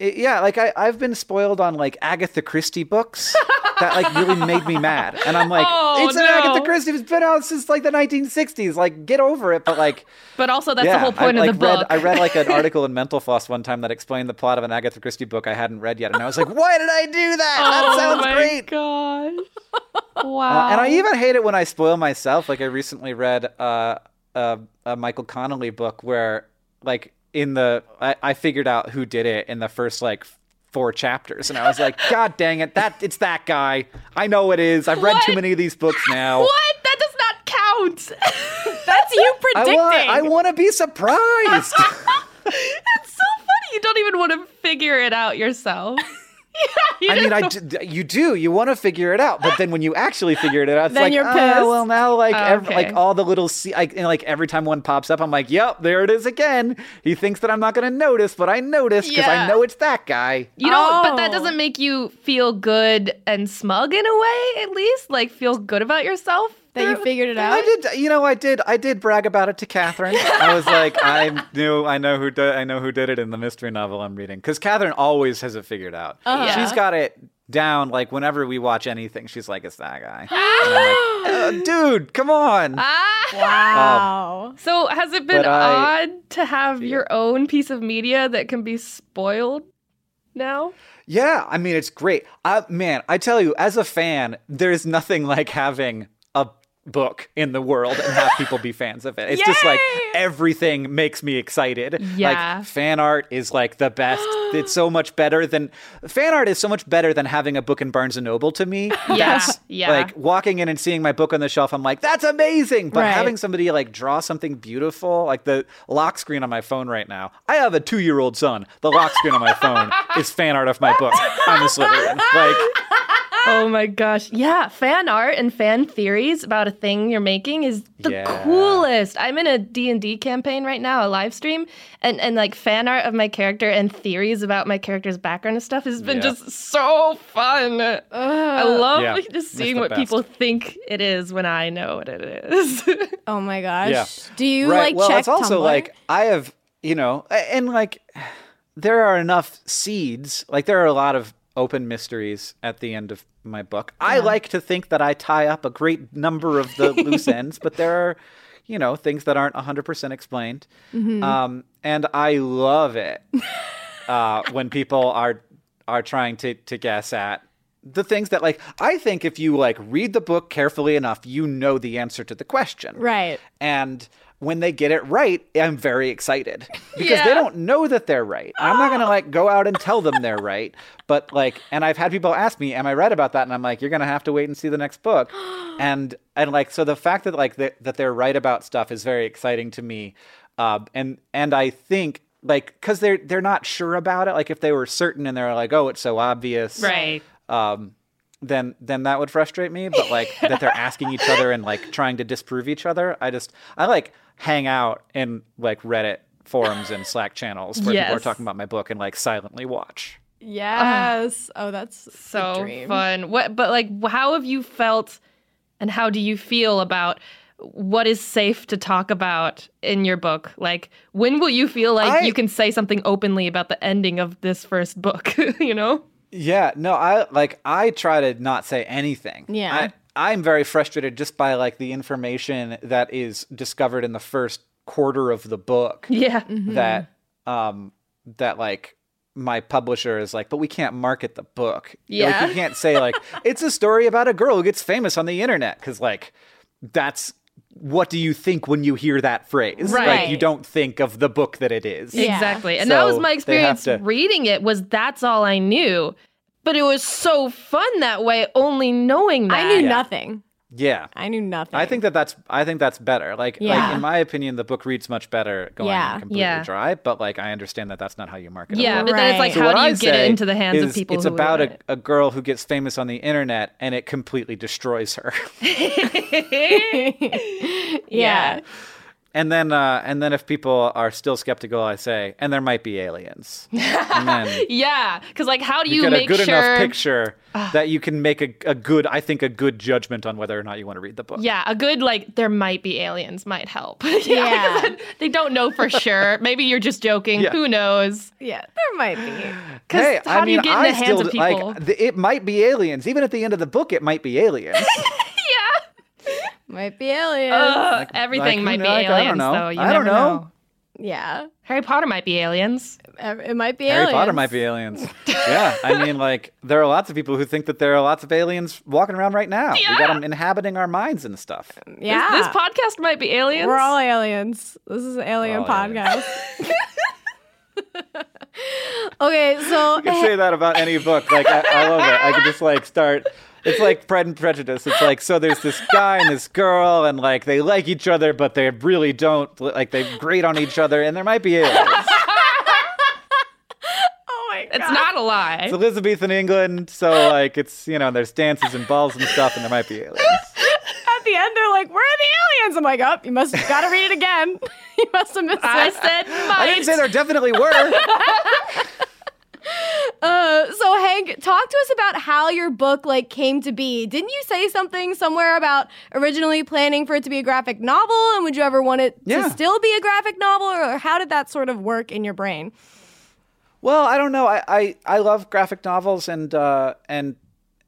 [SPEAKER 3] it- yeah, like I, I've been spoiled on like Agatha Christie books that like really made me mad, and I'm like,
[SPEAKER 4] Oh,
[SPEAKER 3] it's an
[SPEAKER 4] no.
[SPEAKER 3] Agatha Christie. It's been out since like the 1960s. Like, get over it. But like,
[SPEAKER 4] But also, that's
[SPEAKER 3] yeah,
[SPEAKER 4] the whole point
[SPEAKER 3] I,
[SPEAKER 4] of
[SPEAKER 3] like,
[SPEAKER 4] the book.
[SPEAKER 3] I read like an article in Mental Floss one time that explained the plot of an Agatha Christie book I hadn't read yet, and I was like, why did I do that? that sounds oh
[SPEAKER 4] my
[SPEAKER 3] great.
[SPEAKER 4] gosh.
[SPEAKER 3] Uh,
[SPEAKER 4] Wow.
[SPEAKER 3] and I even hate it when I spoil myself. Like I recently read uh, a, a Michael Connolly book where like in the I, I figured out who did it in the first like four chapters, and I was like, God dang it, that it's that guy. I know it is. I've read too many of these books now.
[SPEAKER 1] What? That does not count.
[SPEAKER 2] That's you
[SPEAKER 3] I
[SPEAKER 2] predicting.
[SPEAKER 3] want I want to be surprised.
[SPEAKER 1] it's so funny. You don't even want to figure it out yourself. You
[SPEAKER 3] I mean, I
[SPEAKER 1] don't-
[SPEAKER 3] you do. You want to figure it out, but then when you actually figure it out, it's
[SPEAKER 2] Then
[SPEAKER 3] like,
[SPEAKER 2] you're
[SPEAKER 3] oh, well, now like oh, ev-
[SPEAKER 1] Okay.
[SPEAKER 3] like all the little se- like, and, like every time one pops up, I'm like, yep, there it is again. He thinks that I'm not gonna notice, but I notice because
[SPEAKER 1] Yeah.
[SPEAKER 3] I know it's that guy.
[SPEAKER 1] You don't, but that
[SPEAKER 2] Oh.
[SPEAKER 1] doesn't make you feel good and smug in a way, at least. Like, feel good about yourself.
[SPEAKER 2] That you figured it out.
[SPEAKER 3] I did, you know, I did, I did brag about it to Katherine. I was like, I knew, I know who, did, I know who did it in the mystery novel I'm reading, because Katherine always has it figured out.
[SPEAKER 1] Uh-huh.
[SPEAKER 3] She's got it down. Like whenever we watch anything, she's like, it's that guy. And I'm like, "Uh, dude, come on.
[SPEAKER 1] Ah.
[SPEAKER 2] Wow.
[SPEAKER 1] So, has it been
[SPEAKER 3] But I-
[SPEAKER 1] odd to have your own piece of media that can be spoiled now?
[SPEAKER 3] Yeah, I mean it's great. I, man, I tell you, as a fan, there's nothing like having a book in the world and have people be fans of it. It's just like everything makes me excited.
[SPEAKER 1] Yeah.
[SPEAKER 3] Like fan art is like the best. it's so much better than fan art is so much better than having a book in Barnes and Noble to me.
[SPEAKER 1] Yeah,
[SPEAKER 3] That's
[SPEAKER 1] yeah.
[SPEAKER 3] like walking in and seeing my book on the shelf, I'm like, that's amazing. But
[SPEAKER 2] Right.
[SPEAKER 3] having somebody like draw something beautiful, like the lock screen on my phone right now. I have a two year old son. The lock screen on my phone is fan art of my book. I'm a Slytherin. Like
[SPEAKER 1] Oh my gosh. Yeah, fan art and fan theories about a thing you're making is the
[SPEAKER 3] Yeah.
[SPEAKER 1] coolest. I'm in a D&D campaign right now, a live stream, and and like fan art of my character and theories about my character's background and stuff has been
[SPEAKER 3] Yeah.
[SPEAKER 1] just so fun. I love
[SPEAKER 3] Yeah,
[SPEAKER 1] just seeing what
[SPEAKER 3] best.
[SPEAKER 1] people think it is when I know what it is.
[SPEAKER 2] Oh my gosh.
[SPEAKER 3] Yeah.
[SPEAKER 2] Do you
[SPEAKER 3] right.
[SPEAKER 2] like
[SPEAKER 3] well,
[SPEAKER 2] check
[SPEAKER 3] it's also
[SPEAKER 2] Tumblr?
[SPEAKER 3] like I have, you know, and like there are enough seeds. Like there are a lot of open mysteries at the end of my book. I like to think that I tie up a great number of the loose ends, but there are, you know, things that aren't 100% explained.
[SPEAKER 2] Mm-hmm.
[SPEAKER 3] Um, and I love it uh, when people are are trying to to guess at the things that like I think if you like read the book carefully enough, you know the answer to the question.
[SPEAKER 2] Right.
[SPEAKER 3] And when they get it right, I'm very excited because
[SPEAKER 1] Yeah.
[SPEAKER 3] they don't know that they're right. I'm not going to like go out and tell them they're right, but like and I've had people ask me, "Am I right about that?" And I'm like, "You're going to have to wait and see the next book." and and like so the fact that like that that they're right about stuff is very exciting to me. Uh, and and I think like cuz they're they're not sure about it, like if they were certain and they're like, "Oh, it's so obvious."
[SPEAKER 1] right.
[SPEAKER 3] um, then then that would frustrate me. But like that they're asking each other and like trying to disprove each other. I just I like hang out in like Reddit forums and Slack channels where people are talking about my book and like silently watch.
[SPEAKER 2] Yes. oh, that's
[SPEAKER 1] so
[SPEAKER 2] dream.
[SPEAKER 1] fun. What but like how have you felt and how do you feel about what is safe to talk about in your book? Like when will you feel like
[SPEAKER 3] I-
[SPEAKER 1] you can say something openly about the ending of this first book, you know?
[SPEAKER 3] Yeah, no, I like I try to not say anything.
[SPEAKER 2] Yeah.
[SPEAKER 3] I, I'm very frustrated just by like the information that is discovered in the first quarter of the book.
[SPEAKER 1] Yeah.
[SPEAKER 3] that um that like my publisher is like, but we can't market the book.
[SPEAKER 1] Yeah.
[SPEAKER 3] Like, you can't say like it's a story about a girl who gets famous on the internet because like that's what do you think when you hear that phrase? Right. Like
[SPEAKER 1] Right.
[SPEAKER 3] you don't think of the book that it is.
[SPEAKER 2] Yeah.
[SPEAKER 1] Exactly. And that was my experience
[SPEAKER 3] to-
[SPEAKER 1] reading it was that's all I knew. But it was so fun that way only knowing that.
[SPEAKER 2] I knew
[SPEAKER 3] Yeah.
[SPEAKER 2] nothing.
[SPEAKER 3] Yeah.
[SPEAKER 2] I knew nothing.
[SPEAKER 3] I think that that's I think that's better. Like,
[SPEAKER 2] Yeah.
[SPEAKER 3] like in my opinion, the book reads much better going
[SPEAKER 2] Yeah.
[SPEAKER 3] completely
[SPEAKER 1] Yeah.
[SPEAKER 3] dry. But like, I understand that that's not how you market. a
[SPEAKER 1] Yeah,
[SPEAKER 3] book.
[SPEAKER 1] but then it's like
[SPEAKER 2] Right.
[SPEAKER 3] So
[SPEAKER 1] how do you
[SPEAKER 3] I
[SPEAKER 1] get it into the hands of people
[SPEAKER 3] It's
[SPEAKER 1] who would
[SPEAKER 3] about
[SPEAKER 1] want
[SPEAKER 3] a, a girl who gets famous on the internet and it completely destroys her.
[SPEAKER 1] it?
[SPEAKER 2] yeah.
[SPEAKER 3] And then, uh, and then, if people are still skeptical, I say, and there might be aliens. Then
[SPEAKER 1] Yeah, because like, how do
[SPEAKER 3] you,
[SPEAKER 1] you,
[SPEAKER 3] get
[SPEAKER 1] make
[SPEAKER 3] a good
[SPEAKER 1] sure?
[SPEAKER 3] enough picture that you can make a, a good, I think, a good judgment on whether or not you want to read the book.
[SPEAKER 1] Yeah, a good like there might be aliens might help. yeah,
[SPEAKER 2] Yeah.
[SPEAKER 1] because they don't know for sure. Maybe you're just joking.
[SPEAKER 3] Yeah.
[SPEAKER 1] Who knows?
[SPEAKER 2] Yeah. There might be.
[SPEAKER 1] 'Cause
[SPEAKER 3] Hey,
[SPEAKER 1] how
[SPEAKER 3] I
[SPEAKER 1] do you
[SPEAKER 3] mean,
[SPEAKER 1] get in
[SPEAKER 3] I
[SPEAKER 1] the hands
[SPEAKER 3] still
[SPEAKER 1] of people?
[SPEAKER 3] like th- it might be aliens. Even at the end of the book, it might be aliens.
[SPEAKER 1] Yeah,
[SPEAKER 2] Might be aliens.
[SPEAKER 1] Ugh, everything
[SPEAKER 3] who
[SPEAKER 1] might be
[SPEAKER 3] kn- like, I don't
[SPEAKER 1] aliens
[SPEAKER 3] know.
[SPEAKER 1] though. You
[SPEAKER 3] I don't
[SPEAKER 1] never
[SPEAKER 3] know.
[SPEAKER 2] yeah.
[SPEAKER 1] Harry Potter might be aliens.
[SPEAKER 2] It might be aliens.
[SPEAKER 3] Harry
[SPEAKER 2] aliens.
[SPEAKER 3] Potter might be aliens. yeah, I mean, like there are lots of people who think that there are lots of aliens walking around right now. We got them inhabiting our minds and stuff.
[SPEAKER 2] Yeah.
[SPEAKER 1] This, this podcast might be aliens.
[SPEAKER 2] We're all aliens. This is an alien podcast. Okay, so
[SPEAKER 3] I can say that about any book. Like I, I love it. I could just like start. It's like Pride and Prejudice. It's like so there's this guy and this girl, and like they like each other, but they really don't. Like they grate on each other, and there might be aliens.
[SPEAKER 2] oh my god.
[SPEAKER 1] It's not a lie.
[SPEAKER 3] It's Elizabethan England, so like it's you know there's dances and balls and stuff, and there might be aliens.
[SPEAKER 2] At the end, they're like, "Where are the aliens?" I'm like, "Oh, you must got to read it again. you must have missed
[SPEAKER 1] I
[SPEAKER 2] it."
[SPEAKER 1] said
[SPEAKER 3] I didn't
[SPEAKER 1] might.
[SPEAKER 3] say there definitely were.
[SPEAKER 2] Uh, so Hank, talk to us about how your book like came to be. Didn't you say something somewhere about originally planning for it to be a graphic novel, and would you ever want it
[SPEAKER 3] Yeah.
[SPEAKER 2] to still be a graphic novel, or how did that sort of work in your brain?
[SPEAKER 3] Well, I don't know. I, I, I love graphic novels and uh, and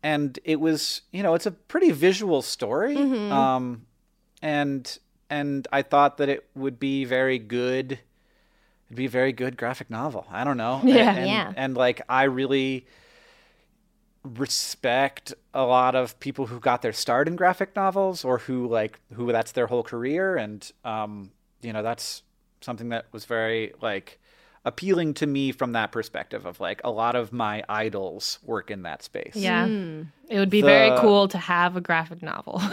[SPEAKER 3] and it was you know it's a pretty visual story. Um, and and I thought that it would be very good. It'd be a very good graphic novel. I don't know.
[SPEAKER 1] Yeah.
[SPEAKER 3] and, and,
[SPEAKER 2] Yeah.
[SPEAKER 3] And like I really respect a lot of people who got their start in graphic novels or who like who that's their whole career and um you know that's something that was very like appealing to me from that perspective of like a lot of my idols work in that space.
[SPEAKER 1] Yeah. It would be very cool to have a graphic novel.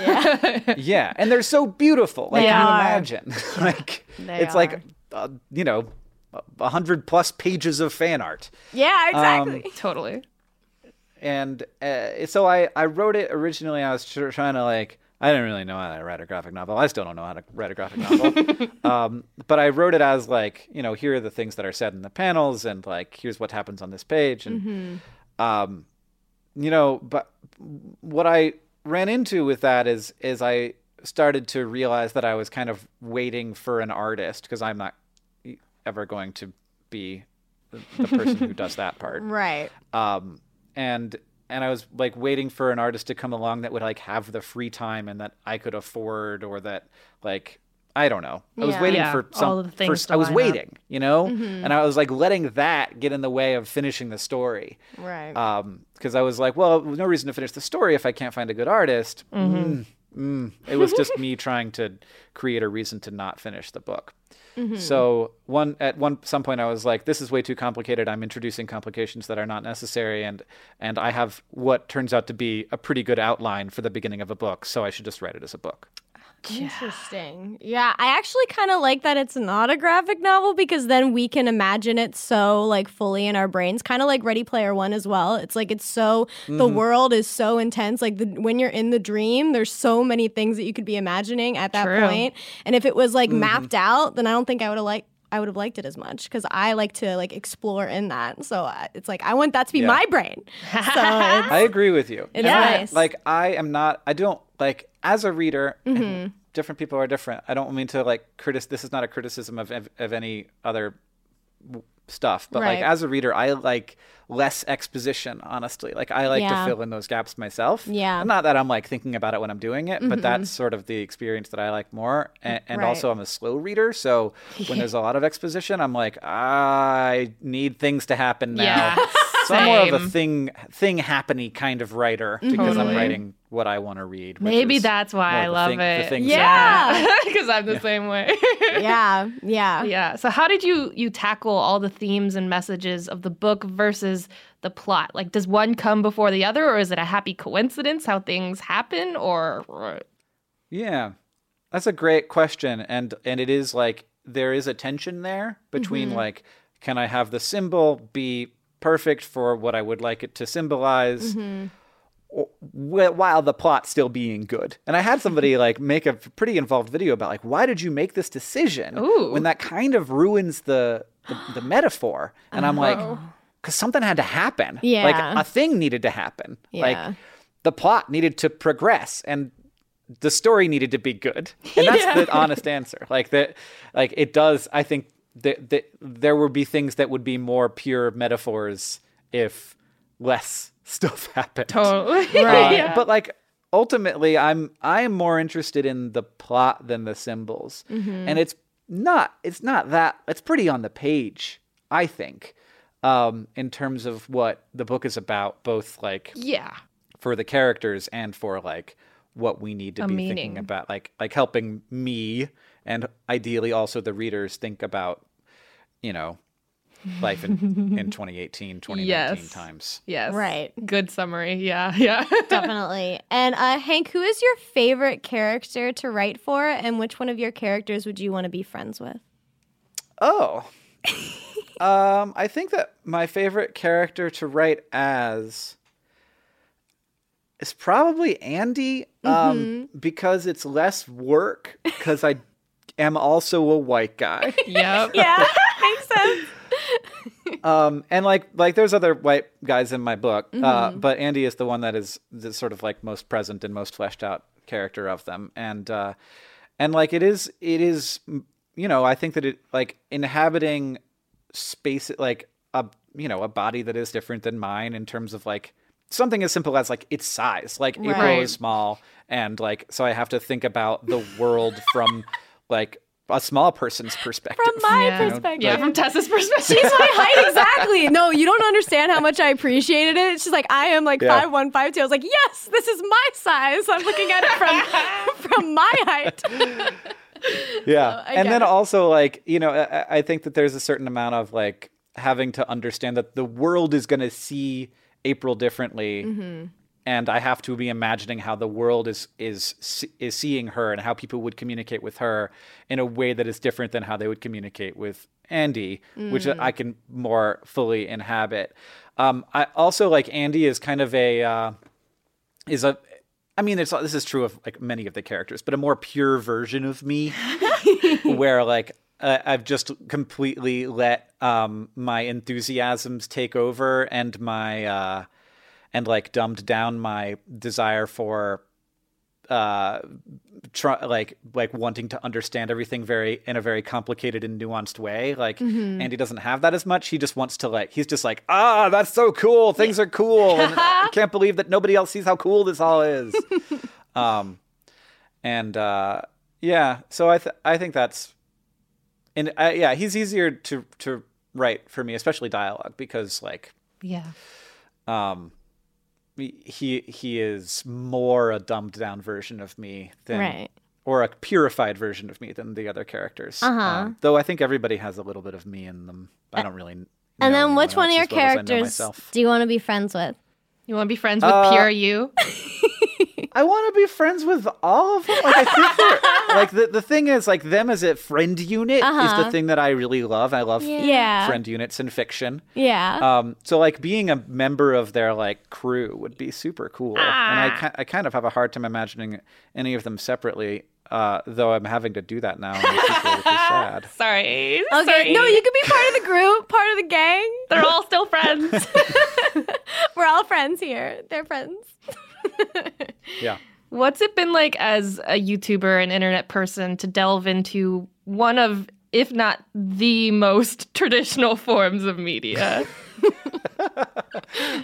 [SPEAKER 3] Yeah, and they're so beautiful. Like
[SPEAKER 1] They
[SPEAKER 3] can you
[SPEAKER 2] are.
[SPEAKER 3] imagine? like
[SPEAKER 2] They
[SPEAKER 3] it's
[SPEAKER 2] are.
[SPEAKER 3] like uh, you know, a- a hundred plus pages of fan art.
[SPEAKER 2] Yeah, exactly.
[SPEAKER 1] totally.
[SPEAKER 3] and uh, so I, I wrote it originally. I was tr- trying to like I didn't really know how to write a graphic novel. I still don't know how to write a graphic novel. um, but I wrote it as like you know here are the things that are said in the panels and like here's what happens on this page and um, you know but what I ran into with that is is I started to realize that I was kind of waiting for an artist because I'm not ever going to be the the person who does that part
[SPEAKER 2] right.
[SPEAKER 3] um, and and I was like waiting for an artist to come along that would like have the free time and that I could afford or that like I don't know. I was waiting
[SPEAKER 1] Yeah,
[SPEAKER 3] for some.
[SPEAKER 1] of the things
[SPEAKER 3] for,
[SPEAKER 1] to
[SPEAKER 3] I was
[SPEAKER 1] line up.
[SPEAKER 3] waiting, you know, and I was like letting that get in the way of finishing the story.
[SPEAKER 2] Right.
[SPEAKER 3] Um, because I was like, well, no reason to finish the story if I can't find a good artist. Mm, mm. It was just me trying to create a reason to not finish the book. So one at one some point I was like, this is way too complicated. I'm introducing complications that are not necessary, and and I have what turns out to be a pretty good outline for the beginning of a book. So I should just write it as a book.
[SPEAKER 2] Interesting. Yeah, I actually kind of like that it's not a graphic novel because then we can imagine it so like fully in our brains, kind of like Ready Player One as well. It's like it's so the world is so intense. Like the when you're in the dream, there's so many things that you could be imagining at that
[SPEAKER 1] True.
[SPEAKER 2] point. And if it was like mapped out, then I don't think I would have liked. I would have liked it as much because I like to like explore in that. So uh, it's like I want that to be
[SPEAKER 3] Yeah.
[SPEAKER 2] my brain. So
[SPEAKER 3] I agree with you.
[SPEAKER 2] It's
[SPEAKER 3] I-
[SPEAKER 2] nice.
[SPEAKER 3] like I am not. I don't like as a reader.
[SPEAKER 2] Mm-hmm.
[SPEAKER 3] and different people are different. I don't mean to like critic. This is not a criticism of of, of any other w- stuff, but like as a reader, I like less exposition. Honestly, like I like
[SPEAKER 2] Yeah.
[SPEAKER 3] to fill in those gaps myself.
[SPEAKER 2] Yeah. Mm-hmm.
[SPEAKER 3] Not that I'm like thinking about it when I'm doing it, but that's sort of the experience that I like more. And, and
[SPEAKER 2] Right.
[SPEAKER 3] also, I'm a slow reader, so when there's a lot of exposition, I'm like, I need things to happen now.
[SPEAKER 1] Yeah.
[SPEAKER 3] So I'm more of a thing thing happeny kind of writer because I'm writing what I want to read. which
[SPEAKER 1] Maybe
[SPEAKER 3] is
[SPEAKER 1] that's why I love
[SPEAKER 3] thing-
[SPEAKER 1] it.
[SPEAKER 2] Yeah.
[SPEAKER 1] Because I'm the same way.
[SPEAKER 2] yeah, yeah.
[SPEAKER 1] yeah. So how did you you tackle all the themes and messages of the book versus the plot? Like does one come before the other or is it a happy coincidence how things happen or
[SPEAKER 3] Yeah, that's a great question, and and it is like there is a tension there between mm-hmm. like, can I have the symbol be perfect for what I would like it to symbolize, o- wh- while the plot still being good? And I had somebody like make a pretty involved video about like, why did you make this decision
[SPEAKER 1] Ooh.
[SPEAKER 3] when that kind of ruins the the, the metaphor? And I'm like, uh-huh. because something had to happen.
[SPEAKER 2] Yeah.
[SPEAKER 3] like a thing needed to happen.
[SPEAKER 2] Yeah.
[SPEAKER 3] Like the plot needed to progress and the story needed to be good and that's the honest answer like that like it does i think that, that there would be things that would be more pure metaphors if less stuff happened
[SPEAKER 1] totally?
[SPEAKER 3] Uh,
[SPEAKER 1] yeah.
[SPEAKER 3] but like ultimately i'm i am more interested in the plot than the symbols and it's not it's not that it's pretty on the page i think um in terms of what the book is about both like
[SPEAKER 1] yeah.
[SPEAKER 3] for the characters and for like what we need to
[SPEAKER 1] A
[SPEAKER 3] be
[SPEAKER 1] meaning.
[SPEAKER 3] thinking about like like helping me and ideally also the readers think about you know life in, in 2018, 2019
[SPEAKER 1] Yes.
[SPEAKER 3] times.
[SPEAKER 1] Yes.
[SPEAKER 2] Right.
[SPEAKER 1] Good summary. Yeah. Yeah.
[SPEAKER 2] Definitely. And uh, Hank, who is your favorite character to write for, and which one of your characters would you want to be friends with?
[SPEAKER 3] Oh. um, I think that my favorite character to write as is probably Andy, um, because it's less work. Because I am also a white guy,
[SPEAKER 1] yep.
[SPEAKER 2] Yeah, makes sense.
[SPEAKER 3] um, and like like there's other white guys in my book, uh, but Andy is the one that is the sort of like most present and most fleshed out character of them, and uh, and like it is it is you know I think that it like inhabiting space like a you know a body that is different than mine in terms of like something as simple as like its size. Like april
[SPEAKER 1] Right.
[SPEAKER 3] is small and like so i have to think about the world from like a small person's perspective
[SPEAKER 2] From my
[SPEAKER 1] Yeah.
[SPEAKER 2] perspective.
[SPEAKER 1] Yeah. From Tessa's perspective.
[SPEAKER 2] She's my height exactly. No, you don't understand how much I appreciated it. She's like, I am like
[SPEAKER 3] Yeah.
[SPEAKER 2] five one, five two. I was like, yes, this is my size. I'm looking at it from from my height.
[SPEAKER 3] yeah
[SPEAKER 2] I
[SPEAKER 3] and then
[SPEAKER 2] it.
[SPEAKER 3] also like you know I, I think that there's a certain amount of like having to understand that the world is going to see april differently
[SPEAKER 2] Mm-hmm.
[SPEAKER 3] And i have to be imagining how the world is is is seeing her and how people would communicate with her in a way that is different than how they would communicate with andy which
[SPEAKER 2] Mm.
[SPEAKER 3] i can more fully inhabit um i also like andy is kind of a uh is a I mean, it's this is true of like many of the characters, but a more pure version of me, where like uh, I've just completely let um, my enthusiasms take over and my uh, and like dumbed down my desire for uh try like like wanting to understand everything very in a very complicated and nuanced way. Like andy doesn't have that as much. He just wants to like he's just like ah that's so cool. Things are cool. I can't believe that nobody else sees how cool this all is. Um and uh yeah so i th- i think that's and uh, yeah he's easier to to write for me especially dialogue because like
[SPEAKER 1] yeah.
[SPEAKER 3] um he he is more a dumbed down version of me than
[SPEAKER 2] Right.
[SPEAKER 3] or a purified version of me than the other characters.
[SPEAKER 2] Uh-huh.
[SPEAKER 3] Um, though I think everybody has a little bit of me in them. I don't really.
[SPEAKER 2] And
[SPEAKER 3] know
[SPEAKER 2] then which one of your
[SPEAKER 3] as well as I know
[SPEAKER 2] characters do you want to be friends with?
[SPEAKER 1] You want to be friends with
[SPEAKER 3] Uh,
[SPEAKER 1] pure you?
[SPEAKER 3] I want to be friends with all of them. Like I think they're like the the thing is like them as a friend unit is
[SPEAKER 2] Uh-huh.
[SPEAKER 3] the thing that I really love. I love
[SPEAKER 2] Yeah.
[SPEAKER 3] friend units in fiction.
[SPEAKER 2] Yeah.
[SPEAKER 3] Um, so like being a member of their like crew would be super cool, and I ki- I kind of have a hard time imagining any of them separately. Uh, though I'm having to do that now, in the sequel, which is sad.
[SPEAKER 1] Sorry.
[SPEAKER 2] okay.
[SPEAKER 1] Sorry.
[SPEAKER 2] No, you could be part of the group, part of the gang.
[SPEAKER 1] They're all still friends.
[SPEAKER 2] We're all friends here. They're friends.
[SPEAKER 3] Yeah.
[SPEAKER 1] What's it been like as a YouTuber and internet person to delve into one of, if not the most traditional forms of media?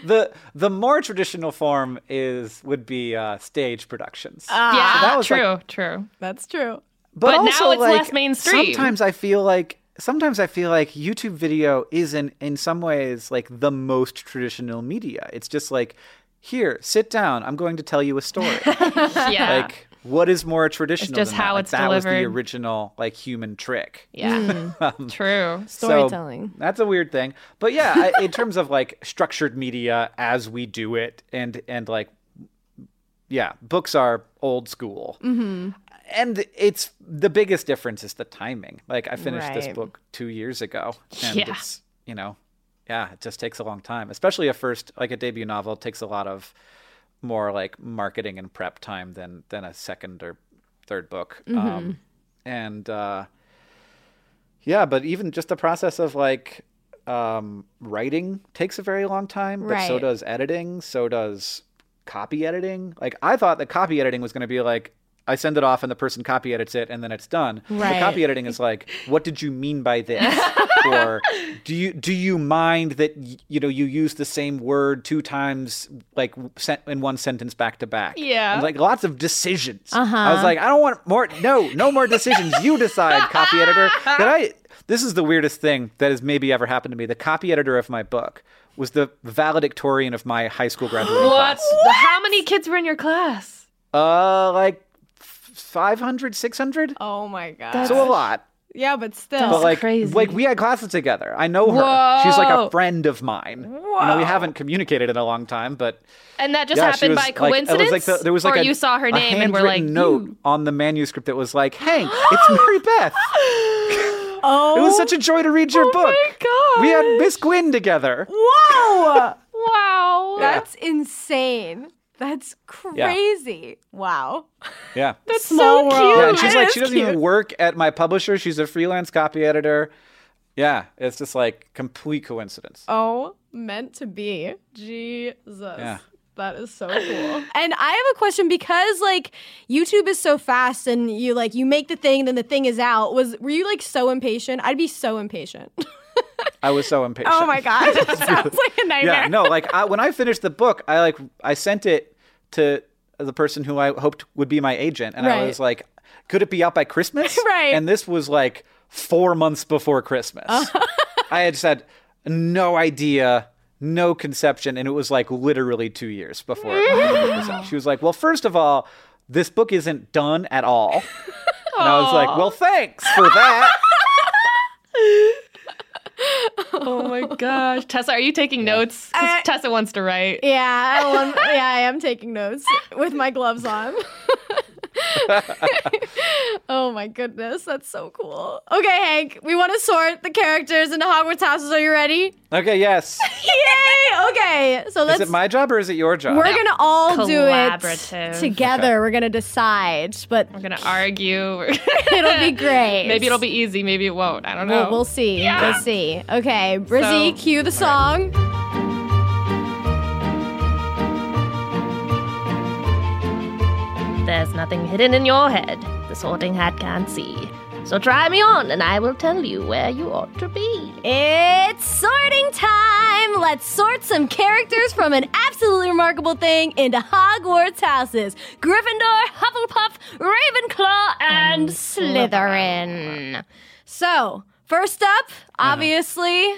[SPEAKER 3] the the more traditional form is would be uh, stage productions.
[SPEAKER 1] yeah,
[SPEAKER 3] that was,
[SPEAKER 1] true, true.
[SPEAKER 2] That's true.
[SPEAKER 1] but now
[SPEAKER 3] also,
[SPEAKER 1] it's
[SPEAKER 3] like,
[SPEAKER 1] less mainstream.
[SPEAKER 3] Sometimes I feel like sometimes I feel like YouTube video is in in some ways like the most traditional media. It's just like here, sit down. I'm going to tell you a story.
[SPEAKER 1] Yeah.
[SPEAKER 3] like what is more traditional
[SPEAKER 1] just
[SPEAKER 3] than that?
[SPEAKER 1] how
[SPEAKER 3] Like,
[SPEAKER 1] it's
[SPEAKER 3] that was the original like human trick
[SPEAKER 1] yeah. true.
[SPEAKER 3] So,
[SPEAKER 2] Storytelling.
[SPEAKER 3] that's a weird thing but yeah I, in terms of like structured media as we do it and and like yeah books are old school mm-hmm. and it's the biggest difference is the timing like i finished this book two years ago and
[SPEAKER 1] Yeah.
[SPEAKER 3] it's you know yeah it just takes a long time especially a first like a debut novel takes a lot of more like marketing and prep time than than a second or third book. Um and uh yeah but even just the process of like um writing takes a very long time but so does editing so does copy editing. Like i thought that copy editing was going to be like I send it off and the person copy edits it and then it's done.
[SPEAKER 2] Right.
[SPEAKER 3] The copy editing is like, what did you mean by this? or do you do you mind that you know you use the same word two times like sent in one sentence back to back?
[SPEAKER 1] Yeah.
[SPEAKER 3] And, like lots of decisions.
[SPEAKER 2] Uh-huh.
[SPEAKER 3] I was like, I don't want more. No, no more decisions. You decide, copy editor. That I. This is the weirdest thing that has maybe ever happened to me. The copy editor of my book was the valedictorian of my high school graduating
[SPEAKER 1] What?
[SPEAKER 3] class.
[SPEAKER 1] How many kids were in your class?
[SPEAKER 3] Uh, like 500, 600?
[SPEAKER 2] Oh my god.
[SPEAKER 3] So a lot.
[SPEAKER 2] Yeah, but still.
[SPEAKER 1] That's
[SPEAKER 3] But like,
[SPEAKER 1] crazy.
[SPEAKER 3] like we had classes together. I know her. She's like a friend of mine. You know, we haven't communicated in a long time, but
[SPEAKER 1] And that just
[SPEAKER 3] yeah,
[SPEAKER 1] happened
[SPEAKER 3] was,
[SPEAKER 1] by
[SPEAKER 3] like- it was
[SPEAKER 1] coincidence?
[SPEAKER 3] like the- there was like
[SPEAKER 1] or
[SPEAKER 3] a,
[SPEAKER 1] you saw her
[SPEAKER 3] a
[SPEAKER 1] name and were like,
[SPEAKER 3] handwritten note
[SPEAKER 1] "Ooh."
[SPEAKER 3] on the manuscript that was like, "Hank, it's Mary Beth."
[SPEAKER 2] oh,
[SPEAKER 3] It was such a oh joy to read your book.
[SPEAKER 1] God.
[SPEAKER 3] We had Miss Gwyn together.
[SPEAKER 2] Whoa!
[SPEAKER 1] Wow.
[SPEAKER 2] That's insane. That's crazy. Wow.
[SPEAKER 3] Yeah.
[SPEAKER 1] That's
[SPEAKER 2] Small
[SPEAKER 1] so
[SPEAKER 2] world.
[SPEAKER 1] cute.
[SPEAKER 3] Yeah, and she's
[SPEAKER 2] It
[SPEAKER 3] like, she doesn't
[SPEAKER 2] cute.
[SPEAKER 3] even work at my publisher. She's a freelance copy editor. Yeah, it's just like complete coincidence.
[SPEAKER 2] Oh, meant to be. Jesus.
[SPEAKER 3] Yeah.
[SPEAKER 2] That is so cool. and I have a question because like YouTube is so fast and you like you make the thing then the thing is out. Was were you like so impatient? I'd be so impatient.
[SPEAKER 3] I was so impatient.
[SPEAKER 2] oh my god. that sounds like a nightmare.
[SPEAKER 3] Yeah, no, like I, when I finished the book, I like I sent it to the person who I hoped would be my agent, and I was like, "Could it be out by Christmas?"
[SPEAKER 2] Right.
[SPEAKER 3] And this was like four months before Christmas. Uh-huh. I had just had no idea, no conception, and it was like literally two years before the was out. She was like, "Well, first of all, this book isn't done at all," and I was like, "Well, thanks for that."
[SPEAKER 1] Oh my gosh. Tessa, are you taking notes?
[SPEAKER 2] I-
[SPEAKER 1] Tessa wants to write.
[SPEAKER 2] Yeah, I want- yeah, I am taking notes with my gloves on. oh my goodness, that's so cool. Okay, Hank, we want to sort the characters into Hogwarts houses. Are you ready?
[SPEAKER 3] Okay, yes.
[SPEAKER 2] Yay! Okay, so let's.
[SPEAKER 3] Is it my job or is it your job?
[SPEAKER 2] we're gonna all do it
[SPEAKER 1] Collaborative.
[SPEAKER 2] together. We're gonna decide, but
[SPEAKER 1] We're gonna argue.
[SPEAKER 2] it'll be great.
[SPEAKER 1] maybe it'll be easy. Maybe it won't. I don't know.
[SPEAKER 2] We'll, we'll see. We'll see. Okay, Brizzy,
[SPEAKER 1] So-
[SPEAKER 2] cue the song.
[SPEAKER 5] There's nothing hidden in your head the sorting hat can't see. So try me on, and I will tell you where you ought to be.
[SPEAKER 2] It's sorting time! Let's sort some characters from an absolutely remarkable thing into Hogwarts houses Gryffindor, Hufflepuff, Ravenclaw, and Slytherin. So, first up, obviously,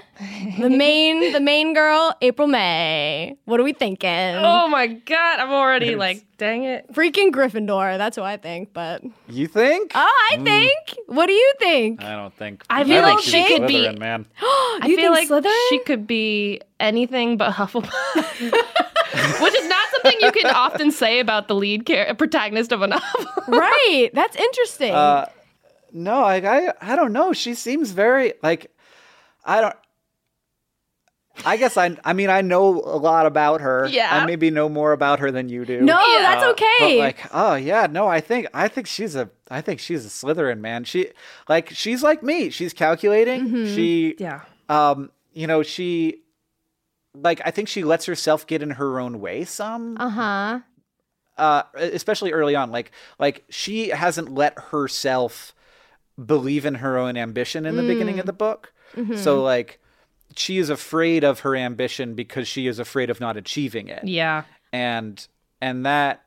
[SPEAKER 2] the main the main girl, April May. What are we thinking?
[SPEAKER 1] oh my god, I'm already like, dang it.
[SPEAKER 2] Freaking Gryffindor, that's what I think, but
[SPEAKER 3] You think?
[SPEAKER 2] Oh, I think. What do you think?
[SPEAKER 3] I don't think.
[SPEAKER 1] I feel
[SPEAKER 3] think
[SPEAKER 1] like she
[SPEAKER 3] a
[SPEAKER 1] could be-
[SPEAKER 3] Slytherin, man.
[SPEAKER 1] I
[SPEAKER 2] You
[SPEAKER 1] feel like
[SPEAKER 2] Slytherin?
[SPEAKER 1] she could be anything but Hufflepuff. Which is not something you can often say about the lead char- protagonist of a novel.
[SPEAKER 2] right. That's interesting.
[SPEAKER 3] Uh, no, I, I, I don't know. She seems very like, I don't. I guess I, I mean, I know a lot about her.
[SPEAKER 1] Yeah.
[SPEAKER 3] I maybe know more about her than you do.
[SPEAKER 2] no,
[SPEAKER 1] yeah.
[SPEAKER 2] that's
[SPEAKER 3] Uh,
[SPEAKER 2] okay.
[SPEAKER 3] But like, oh yeah, no, I think, I think she's a, I think she's a Slytherin man. She, like, she's like me. She's calculating.
[SPEAKER 2] Mm-hmm.
[SPEAKER 3] She,
[SPEAKER 1] yeah.
[SPEAKER 3] um, you know, she, like, I think she lets herself get in her own way some.
[SPEAKER 2] uh huh.
[SPEAKER 3] uh, especially early on. Like like she hasn't let herself believe in her own ambition in the beginning of the mm. book. Mm-hmm. So like she is afraid of her ambition because she is afraid of not achieving it.
[SPEAKER 1] Yeah.
[SPEAKER 3] And and that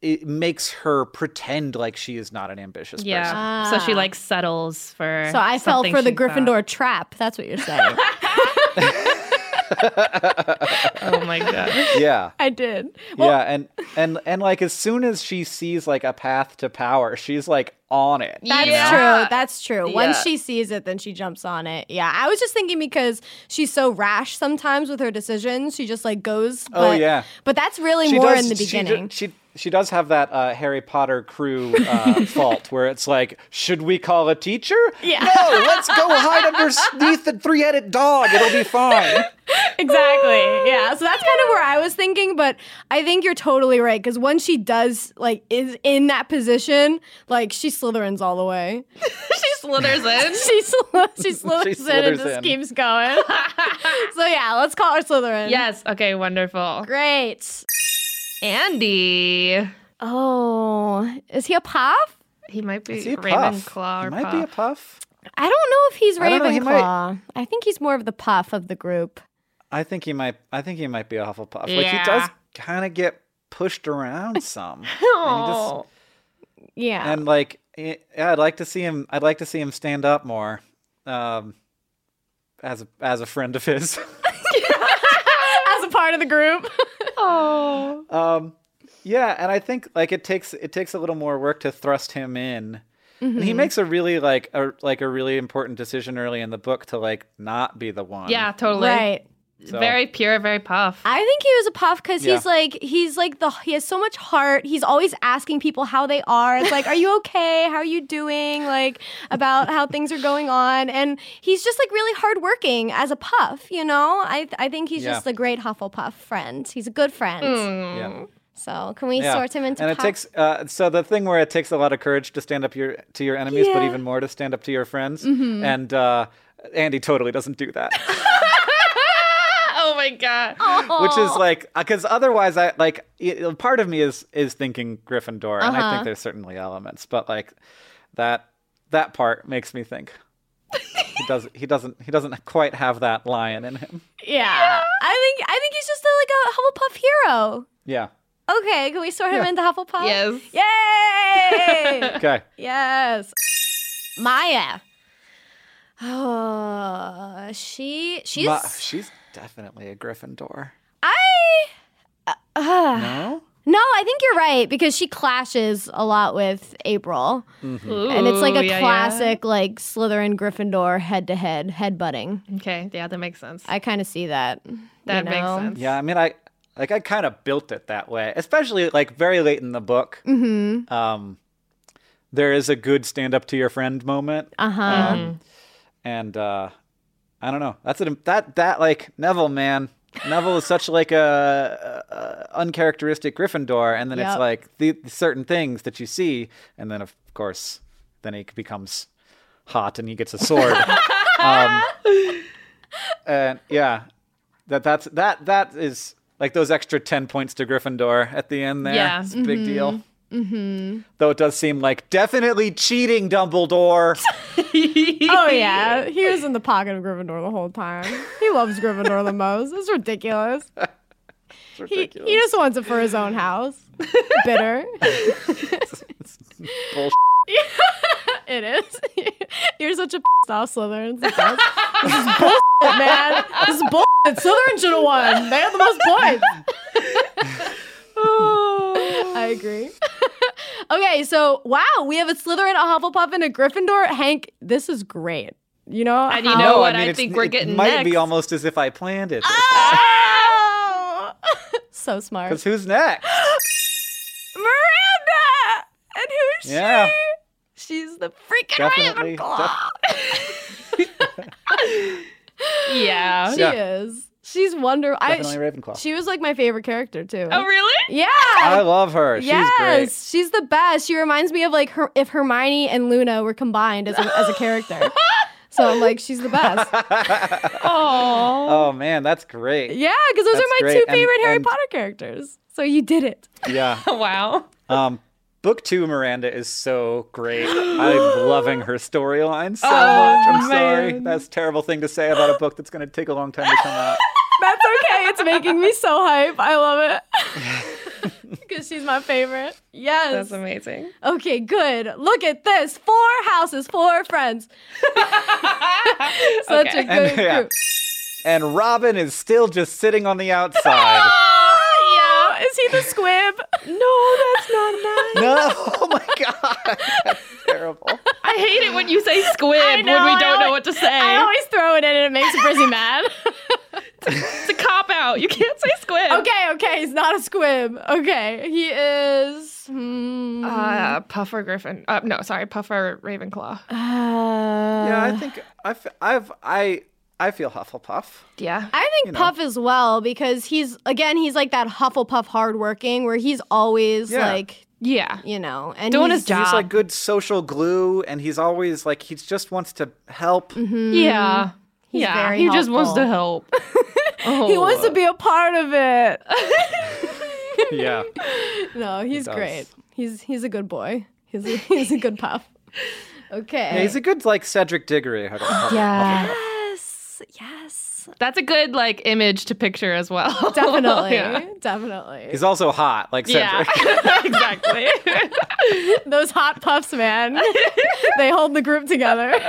[SPEAKER 3] it makes her pretend like she is not an ambitious person.
[SPEAKER 1] Yeah. So she like settles for.
[SPEAKER 2] So I fell for the
[SPEAKER 1] she thought-
[SPEAKER 2] Gryffindor trap. That's what you're saying.
[SPEAKER 1] Oh my god.
[SPEAKER 3] Yeah.
[SPEAKER 2] I did.
[SPEAKER 3] yeah, and and and like as soon as she sees like a path to power, she's like on it.
[SPEAKER 2] That's
[SPEAKER 1] Yeah.
[SPEAKER 2] true. That's true. Once she sees it, then she jumps on it. Yeah. I was just thinking because she's so rash sometimes with her decisions. She just like goes. Oh, but,
[SPEAKER 3] Oh, yeah.
[SPEAKER 2] But that's really
[SPEAKER 3] She
[SPEAKER 2] more
[SPEAKER 3] does-
[SPEAKER 2] in the beginning.
[SPEAKER 3] She, she does have that uh, Harry Potter crew uh, fault where it's like, should we call a teacher?
[SPEAKER 2] Yeah.
[SPEAKER 3] No, let's go hide underneath the three-headed dog. It'll be fine.
[SPEAKER 2] exactly. Yeah. So that's kind of where I was thinking, but I think you're totally right because once she does like is in that position, like she Slytherins all the way.
[SPEAKER 1] she slithers in.
[SPEAKER 2] she sl- she slithers in and
[SPEAKER 3] slithers
[SPEAKER 2] just
[SPEAKER 3] in.
[SPEAKER 2] keeps going. so yeah, let's call her Slytherin.
[SPEAKER 1] Yes. Okay. Wonderful.
[SPEAKER 2] Great.
[SPEAKER 1] Andy.
[SPEAKER 2] Oh, is he a puff?
[SPEAKER 1] He might be
[SPEAKER 3] he a puff?
[SPEAKER 1] Ravenclaw
[SPEAKER 3] He
[SPEAKER 1] or
[SPEAKER 3] might
[SPEAKER 1] puff.
[SPEAKER 3] be a puff.
[SPEAKER 2] I don't know if he's
[SPEAKER 3] I he might-
[SPEAKER 2] Ravenclaw. I think he's more of the puff of the group.
[SPEAKER 3] I think he might. I think he might be a Hufflepuff. Like he does kind of get pushed around some. and, just-
[SPEAKER 1] Oh.
[SPEAKER 2] Yeah.
[SPEAKER 3] and like, yeah, I'd like to see him. I'd like to see him stand up more. Um, as a, as a friend of his.
[SPEAKER 2] As a part of the group.
[SPEAKER 3] Um, yeah, and I think like it takes it takes a little more work to thrust him in And
[SPEAKER 1] Mm-hmm.
[SPEAKER 3] he makes a really like a like a really important decision early in the book to like not be the one.
[SPEAKER 1] Yeah, totally.
[SPEAKER 2] Right.
[SPEAKER 3] So-
[SPEAKER 1] Very pure, very puff.
[SPEAKER 2] I think he was a puff because he's like he's like the he has so much heart. He's always asking people how they are. It's like, are you okay? How are you doing? Like about how things are going on. And he's just like really hardworking as a puff. You know, I I think he's
[SPEAKER 3] Yeah.
[SPEAKER 2] just a great Hufflepuff friend. He's a good friend.
[SPEAKER 3] Yeah.
[SPEAKER 2] So can we
[SPEAKER 3] Yeah.
[SPEAKER 2] sort him into
[SPEAKER 3] and it
[SPEAKER 2] puff?
[SPEAKER 3] takes uh, so the thing where it takes a lot of courage to stand up your to your enemies, but
[SPEAKER 2] Yeah. Mm-hmm.
[SPEAKER 3] even more to stand up to your friends. And uh, Andy totally doesn't do that,
[SPEAKER 1] my god.
[SPEAKER 3] which is like because otherwise I like it, part of me is is thinking Gryffindor, and I
[SPEAKER 2] Uh-huh.
[SPEAKER 3] think there's certainly elements, but like that that part makes me think. he doesn't. He doesn't. He doesn't quite have that lion in him.
[SPEAKER 2] yeah. I think I think he's just a, like a Hufflepuff hero.
[SPEAKER 3] Yeah.
[SPEAKER 2] Okay, can we sort him
[SPEAKER 3] Yeah.
[SPEAKER 2] into Hufflepuff?
[SPEAKER 1] Yes.
[SPEAKER 2] Yay!
[SPEAKER 3] Okay.
[SPEAKER 2] Yes. Maya. Oh, she she's
[SPEAKER 3] Ma- she's definitely a Gryffindor.
[SPEAKER 2] I uh,
[SPEAKER 3] No.
[SPEAKER 2] No, I think you're right because she clashes a lot with April. And it's like a
[SPEAKER 1] yeah, yeah.
[SPEAKER 2] classic like Slytherin Gryffindor head to head head butting.
[SPEAKER 1] Okay, yeah, that makes sense.
[SPEAKER 2] I kind of see that.
[SPEAKER 1] that
[SPEAKER 2] you
[SPEAKER 1] makes sense.
[SPEAKER 3] Yeah, I mean, I like I kind of built it that way, especially like very late in the book. Mm-hmm. Um, there is a good stand up to your friend moment,
[SPEAKER 2] Uh-huh.
[SPEAKER 3] um, and uh, I don't know. That's a, that that like Neville man. Neville is such like a, a, uncharacteristic Gryffindor, and then
[SPEAKER 2] Yep.
[SPEAKER 3] it's like the, the certain things that you see, and then of course, then he becomes hot and he gets a sword. um, and yeah, that that's that that is like those extra ten points to Gryffindor at the end. There,
[SPEAKER 1] Yeah.
[SPEAKER 3] it's a big deal. Mm-hmm. Though it does seem like definitely cheating, Dumbledore.
[SPEAKER 2] Oh yeah, he was in the pocket of Gryffindor the whole time. He loves Gryffindor the most. It's ridiculous.
[SPEAKER 3] It's
[SPEAKER 2] He,
[SPEAKER 3] ridiculous.
[SPEAKER 2] he just wants it for his own house. Bitter.
[SPEAKER 3] Bullshit.
[SPEAKER 2] Yeah, It is. You're such a pissed off Slytherin. It's the best. This is bullshit, man. This is bullshit. Slytherin should have won. They had the most points. I agree. okay, so wow, we have a Slytherin, a Hufflepuff, and a Gryffindor. Hank, this is great. You know,
[SPEAKER 1] And you
[SPEAKER 2] how-
[SPEAKER 1] know
[SPEAKER 3] No,
[SPEAKER 1] what
[SPEAKER 3] I, mean,
[SPEAKER 1] I think we're getting.
[SPEAKER 3] it
[SPEAKER 1] getting
[SPEAKER 3] might be almost as if I planned it.
[SPEAKER 2] Oh! so smart.
[SPEAKER 3] Because who's next?
[SPEAKER 2] Miranda! And who's
[SPEAKER 3] Yeah.
[SPEAKER 2] she? She's the freaking
[SPEAKER 3] Definitely.
[SPEAKER 2] Ravenclaw.
[SPEAKER 1] yeah.
[SPEAKER 2] She
[SPEAKER 3] Yeah.
[SPEAKER 2] is. She's wonderful. I,
[SPEAKER 3] Definitely
[SPEAKER 2] she,
[SPEAKER 3] Ravenclaw.
[SPEAKER 2] she was like my favorite character too.
[SPEAKER 1] Oh, really?
[SPEAKER 2] Yeah.
[SPEAKER 3] I love her. She's
[SPEAKER 2] yes,
[SPEAKER 3] great.
[SPEAKER 2] she's the best. She reminds me of like her if Hermione and Luna were combined as a, as a character. so I'm like, she's the best.
[SPEAKER 1] Oh.
[SPEAKER 3] Oh man, that's great.
[SPEAKER 2] Yeah, because those
[SPEAKER 3] That's
[SPEAKER 2] are my
[SPEAKER 3] great.
[SPEAKER 2] two
[SPEAKER 3] And-
[SPEAKER 2] favorite Harry
[SPEAKER 3] and-
[SPEAKER 2] Potter characters. So you did it.
[SPEAKER 3] Yeah.
[SPEAKER 1] Wow.
[SPEAKER 3] Um, book two, Miranda is so great. I'm loving her storyline so
[SPEAKER 1] Oh,
[SPEAKER 3] much. I'm sorry. That's a terrible thing to say about a book that's going to take a long time to come out.
[SPEAKER 2] That's okay. It's making me so hype. I love it. Because she's my favorite. Yes.
[SPEAKER 1] That's amazing.
[SPEAKER 2] Okay, good. Look at this. Four houses, four friends. Such
[SPEAKER 1] Okay.
[SPEAKER 2] a good
[SPEAKER 3] And, yeah.
[SPEAKER 2] group.
[SPEAKER 3] And Robin is still just sitting on the outside.
[SPEAKER 2] Oh, yeah. Is he the squib? no, that's not nice.
[SPEAKER 3] no, oh my god, that's terrible.
[SPEAKER 1] I hate it when you say squib
[SPEAKER 2] I
[SPEAKER 1] when we
[SPEAKER 2] I
[SPEAKER 1] don't know what to say.
[SPEAKER 2] I always throw it in and it makes Brizzy mad.
[SPEAKER 1] It's a cop out. You can't say squib.
[SPEAKER 2] okay, okay, he's not a squib. Okay, he is. Hmm.
[SPEAKER 1] Uh, Puffer Griffin. Uh, no, sorry, Puffer Ravenclaw.
[SPEAKER 3] Yeah, I think I've, I've I I feel Hufflepuff.
[SPEAKER 1] Yeah.
[SPEAKER 2] I think
[SPEAKER 3] you know.
[SPEAKER 2] Puff as well because he's again he's like that Hufflepuff hardworking where he's always
[SPEAKER 3] Yeah.
[SPEAKER 2] like
[SPEAKER 1] Yeah.
[SPEAKER 2] you know and
[SPEAKER 1] Doing
[SPEAKER 2] he's,
[SPEAKER 1] his job.
[SPEAKER 3] He's like good social glue, and he's always like he just wants to help. Mm-hmm.
[SPEAKER 1] Yeah.
[SPEAKER 2] He's
[SPEAKER 1] yeah.
[SPEAKER 2] very
[SPEAKER 1] he just wants to help. oh.
[SPEAKER 2] He wants to be a part of it.
[SPEAKER 3] Yeah,
[SPEAKER 2] no, he's
[SPEAKER 3] does.
[SPEAKER 2] great. He's he's a good boy. He's a, he's a good puff. Okay.
[SPEAKER 3] yeah he's a good like Cedric Diggory.
[SPEAKER 1] Yeah.
[SPEAKER 2] Yes. Yes, yes,
[SPEAKER 1] That's a good like image to picture as well.
[SPEAKER 2] definitely,
[SPEAKER 1] yeah.
[SPEAKER 2] definitely.
[SPEAKER 3] He's also hot, like Cedric. Yeah.
[SPEAKER 1] Exactly.
[SPEAKER 2] Those hot puffs, man. they hold the group together.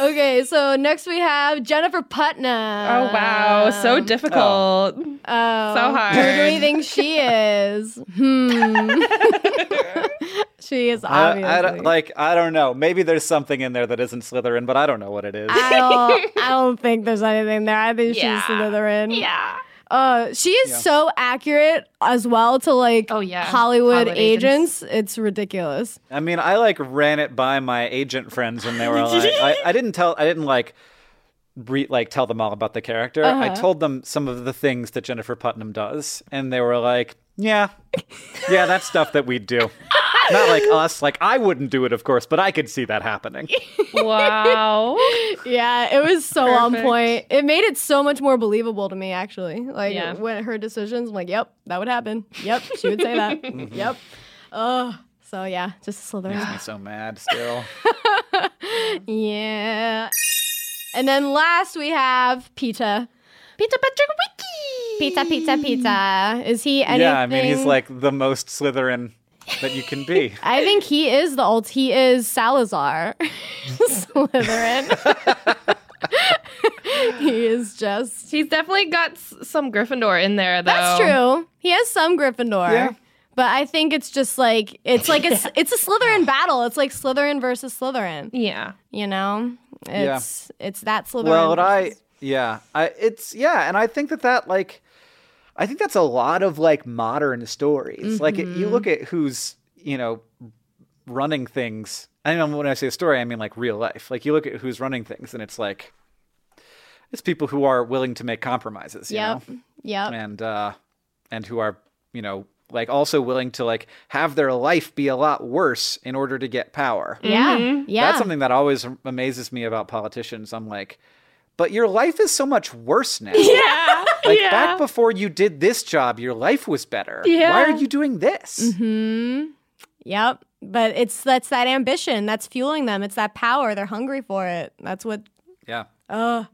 [SPEAKER 2] Okay, so next we have Jennifer Putnam.
[SPEAKER 1] oh wow, so difficult.
[SPEAKER 2] Oh,
[SPEAKER 1] so hard.
[SPEAKER 2] Who do we think she is? Hmm. she is
[SPEAKER 3] I,
[SPEAKER 2] obviously.
[SPEAKER 3] I don't, like I don't know. Maybe there's something in there that isn't Slytherin, but I don't know what it is.
[SPEAKER 2] I don't, I don't think there's anything there. I think
[SPEAKER 1] Yeah.
[SPEAKER 2] she's Slytherin.
[SPEAKER 1] Yeah.
[SPEAKER 2] Uh, she is
[SPEAKER 3] Yeah.
[SPEAKER 2] so accurate as well to like
[SPEAKER 1] Oh, yeah.
[SPEAKER 2] Hollywood,
[SPEAKER 1] Hollywood
[SPEAKER 2] agents. It's ridiculous.
[SPEAKER 3] I mean, I like ran it by my agent friends, and they were like, I, I didn't tell, I didn't like, re- like tell them all about the character. I
[SPEAKER 2] Uh-huh.
[SPEAKER 3] told them some of the things that Jennifer Putnam does, and they were like, Yeah, yeah, that's stuff that we'd do. Not like us. Like I wouldn't do it, of course, but I could see that happening.
[SPEAKER 1] Wow.
[SPEAKER 2] Yeah, it was so on point. It made it so much more believable to me, actually. Like
[SPEAKER 1] Yeah.
[SPEAKER 2] when her decisions, I'm like, yep, that would happen. Yep, she would say that.
[SPEAKER 3] Mm-hmm.
[SPEAKER 2] Yep. Oh, so yeah, just Slytherin.
[SPEAKER 3] Makes me so mad still.
[SPEAKER 2] Yeah. And then last we have Pita.
[SPEAKER 1] Pizza Patrick Wiki.
[SPEAKER 2] Pizza, pizza, pizza. Is he anything?
[SPEAKER 3] Yeah, I mean, he's like the most Slytherin that you can be.
[SPEAKER 2] I think he is the ult. He is Salazar. Slytherin. he is just.
[SPEAKER 1] He's definitely got s- some Gryffindor in there, though.
[SPEAKER 2] That's true. He has some Gryffindor.
[SPEAKER 3] Yeah.
[SPEAKER 2] But I think it's just like it's like it's it's a Slytherin battle. It's like Slytherin versus Slytherin.
[SPEAKER 1] Yeah.
[SPEAKER 2] You know,
[SPEAKER 3] Yeah.
[SPEAKER 2] it's it's that Slytherin.
[SPEAKER 3] Well, what I yeah, I it's yeah, and I think that that like I think that's a lot of like modern stories. Like it, you look at who's, you know, running things. I mean, when I say a story, I mean like real life. Like you look at who's running things and it's like it's people who are willing to make compromises, you
[SPEAKER 2] Yep.
[SPEAKER 3] know.
[SPEAKER 2] Yep.
[SPEAKER 3] And uh and who are, you know, like also willing to like have their life be a lot worse in order to get power.
[SPEAKER 2] Yeah.
[SPEAKER 1] Mm-hmm.
[SPEAKER 2] Yeah.
[SPEAKER 3] That's something that always amazes me about politicians. I'm like, but your life is so much worse now.
[SPEAKER 1] Yeah.
[SPEAKER 3] Like
[SPEAKER 1] yeah.
[SPEAKER 3] back before you did this job, your life was better.
[SPEAKER 1] Yeah.
[SPEAKER 3] Why are you doing this?
[SPEAKER 2] Mm-hmm. Yep. But it's that's that ambition that's fueling them. It's that power. They're hungry for it. That's what.
[SPEAKER 3] Yeah.
[SPEAKER 2] Oh,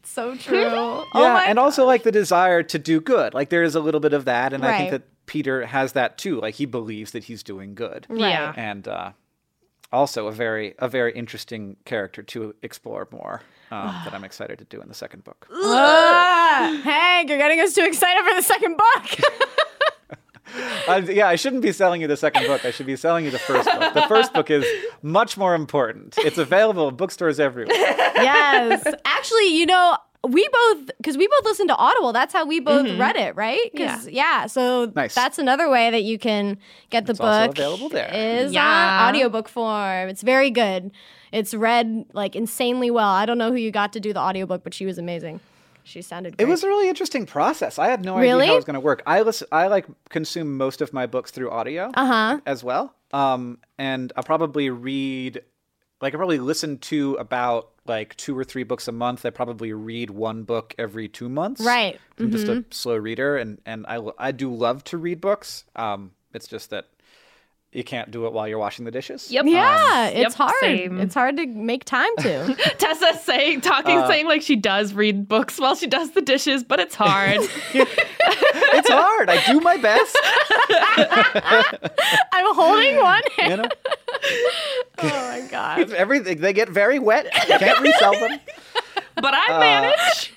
[SPEAKER 2] it's so true. oh
[SPEAKER 3] yeah,
[SPEAKER 2] my
[SPEAKER 3] and also like the desire to do good. Like there is a little bit of that, and I think that Peter has that too. Like he believes that he's doing good,
[SPEAKER 1] Yeah.
[SPEAKER 3] and uh, also a very a very interesting character to explore more. Um, that I'm excited to do in the second book.
[SPEAKER 2] Hank, you're getting us too excited for the second book.
[SPEAKER 3] I, yeah, I shouldn't be selling you the second book. I should be selling you the first book. The first book is much more important. It's available in bookstores everywhere.
[SPEAKER 2] yes. Actually, you know, we both because we both listened to Audible. That's how we both read it, right yeah. yeah So
[SPEAKER 3] Nice.
[SPEAKER 2] that's another way that you can get the book.
[SPEAKER 3] It's also available there.
[SPEAKER 2] Is
[SPEAKER 1] Yeah.
[SPEAKER 2] on audiobook form. It's very good. It's read like insanely well. I don't know who you got to do the audiobook, but she was amazing. She sounded great.
[SPEAKER 3] It was a really interesting process. I had no
[SPEAKER 2] Really?
[SPEAKER 3] idea how it was going to work. I listen, I like consume most of my books through audio
[SPEAKER 2] Uh huh.
[SPEAKER 3] as well. Um, and I'll probably read, like I probably listen to about like two or three books a month. I probably read one book every two months.
[SPEAKER 2] Right.
[SPEAKER 3] I'm just
[SPEAKER 2] Mm-hmm.
[SPEAKER 3] a slow reader, and and I I do love to read books. Um, it's just that you can't do it while you're washing the dishes.
[SPEAKER 1] Yep.
[SPEAKER 2] Yeah,
[SPEAKER 1] Yep,
[SPEAKER 2] it's hard.
[SPEAKER 1] same.
[SPEAKER 2] It's hard to make time to.
[SPEAKER 1] Tessa saying, talking,
[SPEAKER 3] Uh,
[SPEAKER 1] saying like she does read books while she does the dishes, but it's hard.
[SPEAKER 3] It's hard. I do my best.
[SPEAKER 2] I'm holding one hand.
[SPEAKER 3] You know,
[SPEAKER 2] Oh my god.
[SPEAKER 3] everything they get very wet. You can't resell them.
[SPEAKER 1] but I manage.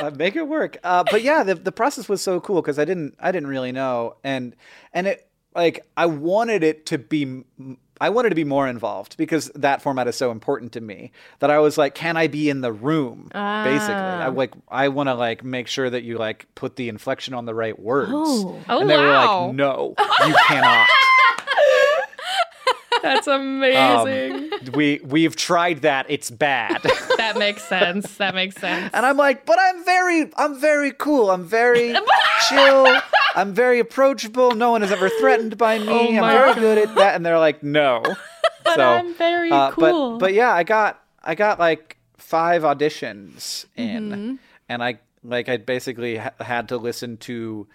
[SPEAKER 3] uh, make it work. Uh, but yeah, the the process was so cool because I didn't I didn't really know, and and it like I wanted it to be. I wanted to be more involved because that format is so important to me that I was like, can I be in the room? Basically, I
[SPEAKER 2] Ah.
[SPEAKER 3] like I want to like make sure that you like put the inflection on the right words.
[SPEAKER 2] Oh.
[SPEAKER 1] Oh,
[SPEAKER 3] and they were like, no, you cannot.
[SPEAKER 1] That's
[SPEAKER 3] Um,
[SPEAKER 1] amazing.
[SPEAKER 3] we we've tried that. It's bad.
[SPEAKER 1] that makes sense. That makes sense.
[SPEAKER 3] And I'm like, but I'm very, I'm very cool. I'm very chill. I'm very approachable. No one is ever threatened by me.
[SPEAKER 1] Oh
[SPEAKER 3] I'm very good at that. And they're like, no.
[SPEAKER 1] but
[SPEAKER 3] so,
[SPEAKER 1] I'm very
[SPEAKER 3] uh,
[SPEAKER 1] cool.
[SPEAKER 3] But but yeah, I got I got like five auditions in,
[SPEAKER 1] Mm-hmm.
[SPEAKER 3] and I like I basically ha- had to listen to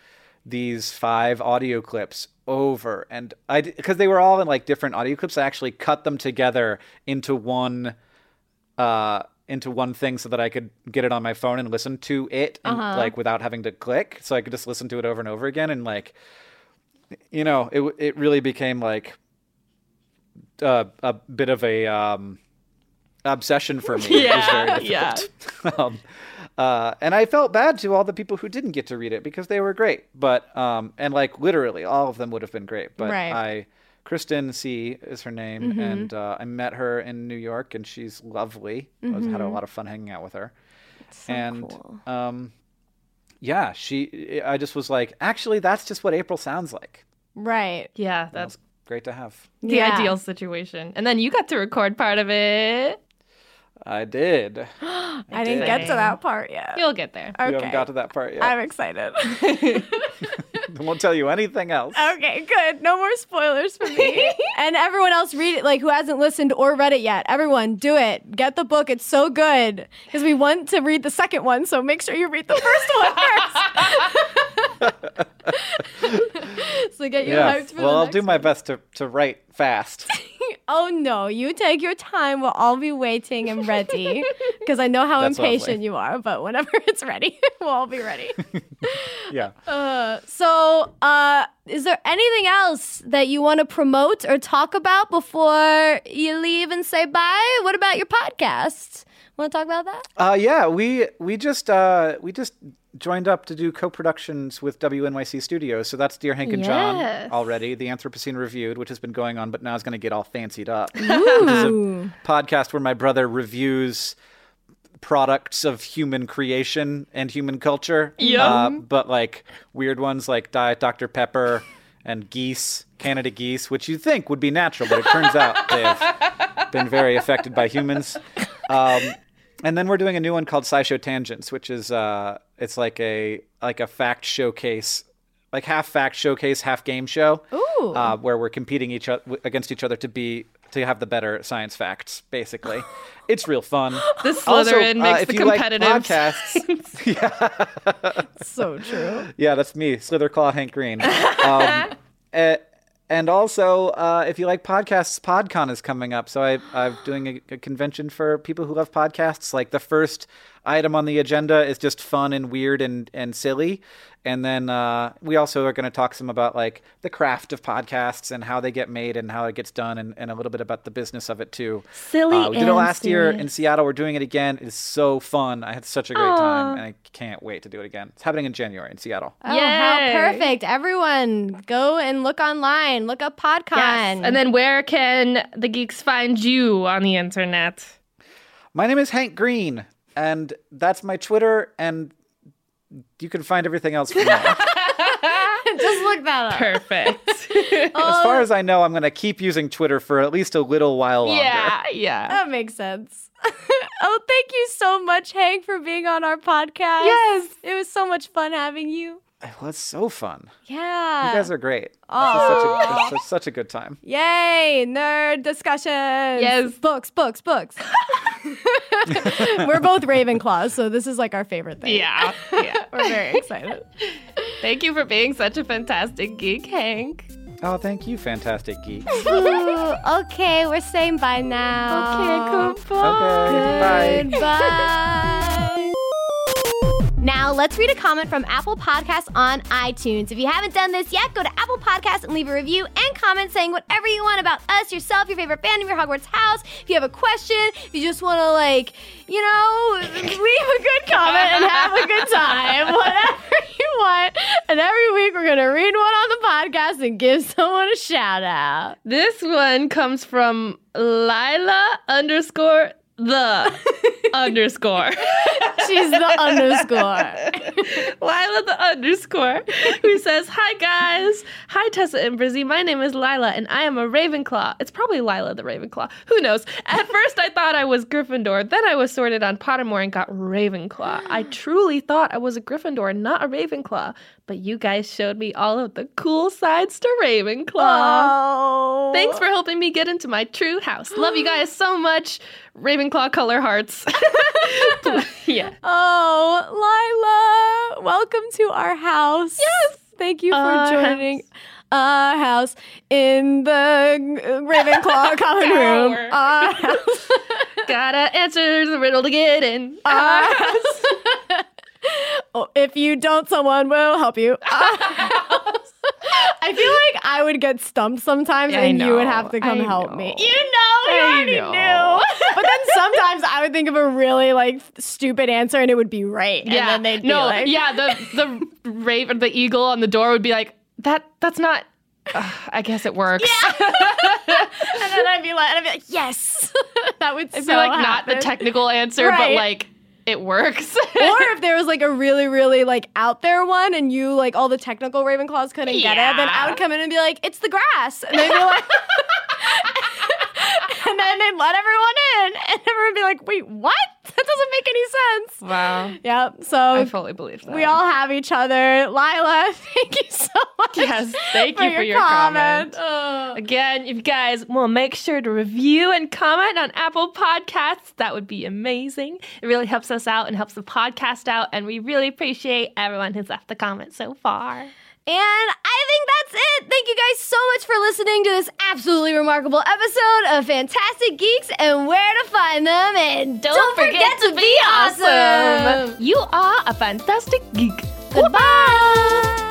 [SPEAKER 3] these five audio clips over. And I because they were all in like different audio clips. I actually cut them together into one uh into one thing so that I could get it on my phone and listen to it and,
[SPEAKER 2] Uh-huh.
[SPEAKER 3] like without having to click. So I could just listen to it over and over again. And like you know it it really became like uh, a bit of a um obsession for me. It was
[SPEAKER 1] Yeah,
[SPEAKER 3] very difficult. Um, Uh, and I felt bad to all the people who didn't get to read it because they were great. But um, and like literally all of them would have been great. But
[SPEAKER 2] Right.
[SPEAKER 3] I, Kristen Sieh is her name, and uh, I met her in New York, and she's lovely. I was, had a lot of fun hanging out with her. and
[SPEAKER 2] cool.
[SPEAKER 3] um, yeah, she. I just was like, actually, that's just what April sounds like.
[SPEAKER 2] Right.
[SPEAKER 1] Yeah, that's
[SPEAKER 3] Great to have.
[SPEAKER 1] the
[SPEAKER 2] Yeah.
[SPEAKER 1] ideal situation. And then you got to record part of it.
[SPEAKER 3] I did.
[SPEAKER 2] I didn't get to that part yet.
[SPEAKER 1] You'll get there. Okay.
[SPEAKER 3] You
[SPEAKER 2] Okay.
[SPEAKER 3] haven't got to that part yet.
[SPEAKER 2] I'm excited.
[SPEAKER 3] I won't tell you anything else.
[SPEAKER 2] okay, good. No more spoilers for me. and everyone else read it, like who hasn't listened or read it yet. Everyone, do it. Get the book. It's so good. Because we want to read the second one, so make sure you read the first one first. so get you
[SPEAKER 3] yeah.
[SPEAKER 2] hyped for
[SPEAKER 3] Well, I'll do my
[SPEAKER 2] one.
[SPEAKER 3] best to, to write fast.
[SPEAKER 2] Oh no, you take your time. We'll all be waiting and ready. Because I know how
[SPEAKER 3] That's
[SPEAKER 2] impatient
[SPEAKER 3] lovely.
[SPEAKER 2] you are, but whenever it's ready, we'll all be ready.
[SPEAKER 3] yeah.
[SPEAKER 2] Uh, so, uh, is there anything else that you want to promote or talk about before you leave and say bye? What about your podcast? Want to talk about that?
[SPEAKER 3] Uh, yeah, we we just uh, we just joined up to do co-productions with WNYC Studios. So that's Dear Hank and John already. The Anthropocene Reviewed, which has been going on, but now is going to get all fancied up. Which is a podcast where my brother reviews products of human creation and human culture. Uh, but like weird ones like Diet Dr. Pepper and geese, Canada geese, which you think would be natural, but it turns out they've been very affected by humans. Um, and then we're doing a new one called SciShow Tangents, which is uh, it's like a like a fact showcase, like half fact showcase, half game show,
[SPEAKER 2] Ooh.
[SPEAKER 3] uh, where we're competing each o- against each other to be to have the better science facts. Basically, it's real fun.
[SPEAKER 1] The
[SPEAKER 3] Also,
[SPEAKER 1] Slytherin
[SPEAKER 3] uh,
[SPEAKER 1] makes
[SPEAKER 3] if
[SPEAKER 1] the
[SPEAKER 3] you like
[SPEAKER 1] competitive.
[SPEAKER 3] podcasts,
[SPEAKER 2] So true.
[SPEAKER 3] yeah, that's me, Slitherclaw Hank Green. Um, eh, and also, uh, if you like podcasts, PodCon is coming up. So I, I'm doing a, a convention for people who love podcasts. Like the first item on the agenda is just fun and weird and, and silly. And then uh, we also are going to talk some about like the craft of podcasts and how they get made and how it gets done and, and a little bit about the business of it too.
[SPEAKER 5] Silly
[SPEAKER 3] Uh, we did it
[SPEAKER 5] and
[SPEAKER 3] last year in Seattle. We're doing it again. It's so fun. I had such a great time and I can't wait to do it again. It's happening in January in Seattle.
[SPEAKER 2] Oh, how perfect. Everyone, go and look online. Look up PodCon.
[SPEAKER 1] Yes. And then where can the geeks find you on the internet?
[SPEAKER 3] My name is Hank Green, and that's my Twitter, and you can find everything else from there.
[SPEAKER 2] just look that up.
[SPEAKER 1] Perfect.
[SPEAKER 3] as far um, as I know, I'm going to keep using Twitter for at least a little while longer.
[SPEAKER 1] yeah, yeah.
[SPEAKER 2] That makes sense. oh, thank you so much, Hank, for being on our podcast.
[SPEAKER 1] Yes.
[SPEAKER 2] It was so much fun having you.
[SPEAKER 3] It was so fun.
[SPEAKER 2] Yeah.
[SPEAKER 3] You guys are great. Oh, such a, such a good time.
[SPEAKER 2] Yay, nerd discussion.
[SPEAKER 1] Yes.
[SPEAKER 2] Books, books, books. We're both Ravenclaws, so this is like our favorite thing.
[SPEAKER 1] Yeah, yeah.
[SPEAKER 2] We're very excited.
[SPEAKER 1] Thank you for being such a fantastic geek, Hank.
[SPEAKER 3] Oh, thank you, fantastic geek.
[SPEAKER 2] Ooh, okay, we're saying bye now.
[SPEAKER 1] Okay, goodbye.
[SPEAKER 3] Okay, bye.
[SPEAKER 2] Goodbye. Now, let's read a comment from Apple Podcasts on iTunes. If you haven't done this yet, go to Apple Podcasts and leave a review and comment saying whatever you want about us, yourself, your favorite fandom, your Hogwarts house. If you have a question, if you just want to, like, you know, leave a good comment and have a good time, whatever you want. And every week, we're going to read one on the podcast and give someone a shout out.
[SPEAKER 1] This one comes from Lila underscore the underscore.
[SPEAKER 2] She's the underscore.
[SPEAKER 1] Lila the underscore, who says, Hi guys. Hi Tessa and Brizzy. My name is Lila and I am a Ravenclaw. It's probably Lila the Ravenclaw. Who knows? At first I thought I was Gryffindor. Then I was sorted on Pottermore and got Ravenclaw. I truly thought I was a Gryffindor, not a Ravenclaw. But you guys showed me all of the cool sides to Ravenclaw.
[SPEAKER 2] Oh.
[SPEAKER 1] Thanks for helping me get into my true house. Love you guys so much. Ravenclaw color hearts. yeah.
[SPEAKER 2] Oh, Lila, welcome to our house. Yes. Thank you for
[SPEAKER 1] Our
[SPEAKER 2] joining our house in the Ravenclaw common room. Our house.
[SPEAKER 1] Gotta answer the riddle to get in.
[SPEAKER 2] Our house. oh, if you don't, someone will help you. I feel like I would get stumped sometimes
[SPEAKER 1] I
[SPEAKER 2] and you would have to come
[SPEAKER 1] I
[SPEAKER 2] help
[SPEAKER 1] know.
[SPEAKER 2] me. You know you already knew. but then sometimes I would think of a really like stupid answer and it would be right. Yeah, And then they'd be
[SPEAKER 1] no,
[SPEAKER 2] like,
[SPEAKER 1] yeah. The the raven, the eagle on the door would be like that. That's not. Ugh, I guess it works. Yeah.
[SPEAKER 2] and then I'd be like, I'd be like, yes, that would
[SPEAKER 1] I'd
[SPEAKER 2] so
[SPEAKER 1] be like not the technical answer, but like it works.
[SPEAKER 2] or if there was like a really, really like out there one and you like all the technical Ravenclaws couldn't get it, then I would come in and be like, it's the grass. And they'd be like, and then they'd let everyone in. And everyone would be like, wait, what? That doesn't make any sense.
[SPEAKER 1] wow.
[SPEAKER 2] Yep. So
[SPEAKER 1] I fully believe that.
[SPEAKER 2] we all have each other. Lila, thank you so much.
[SPEAKER 1] Yes, thank
[SPEAKER 2] for
[SPEAKER 1] you for your comment.
[SPEAKER 2] Ugh.
[SPEAKER 1] Again, if you guys will make sure to review and comment on Apple Podcasts, that would be amazing. It really helps us out and helps the podcast out, and we really appreciate everyone who's left the comment so far.
[SPEAKER 2] And I think that's it. Thank you guys so much for listening to this absolutely remarkable episode of Fantastic Geeks and where to find them. And don't, forget, to be awesome.
[SPEAKER 1] You are a fantastic geek.
[SPEAKER 2] Goodbye.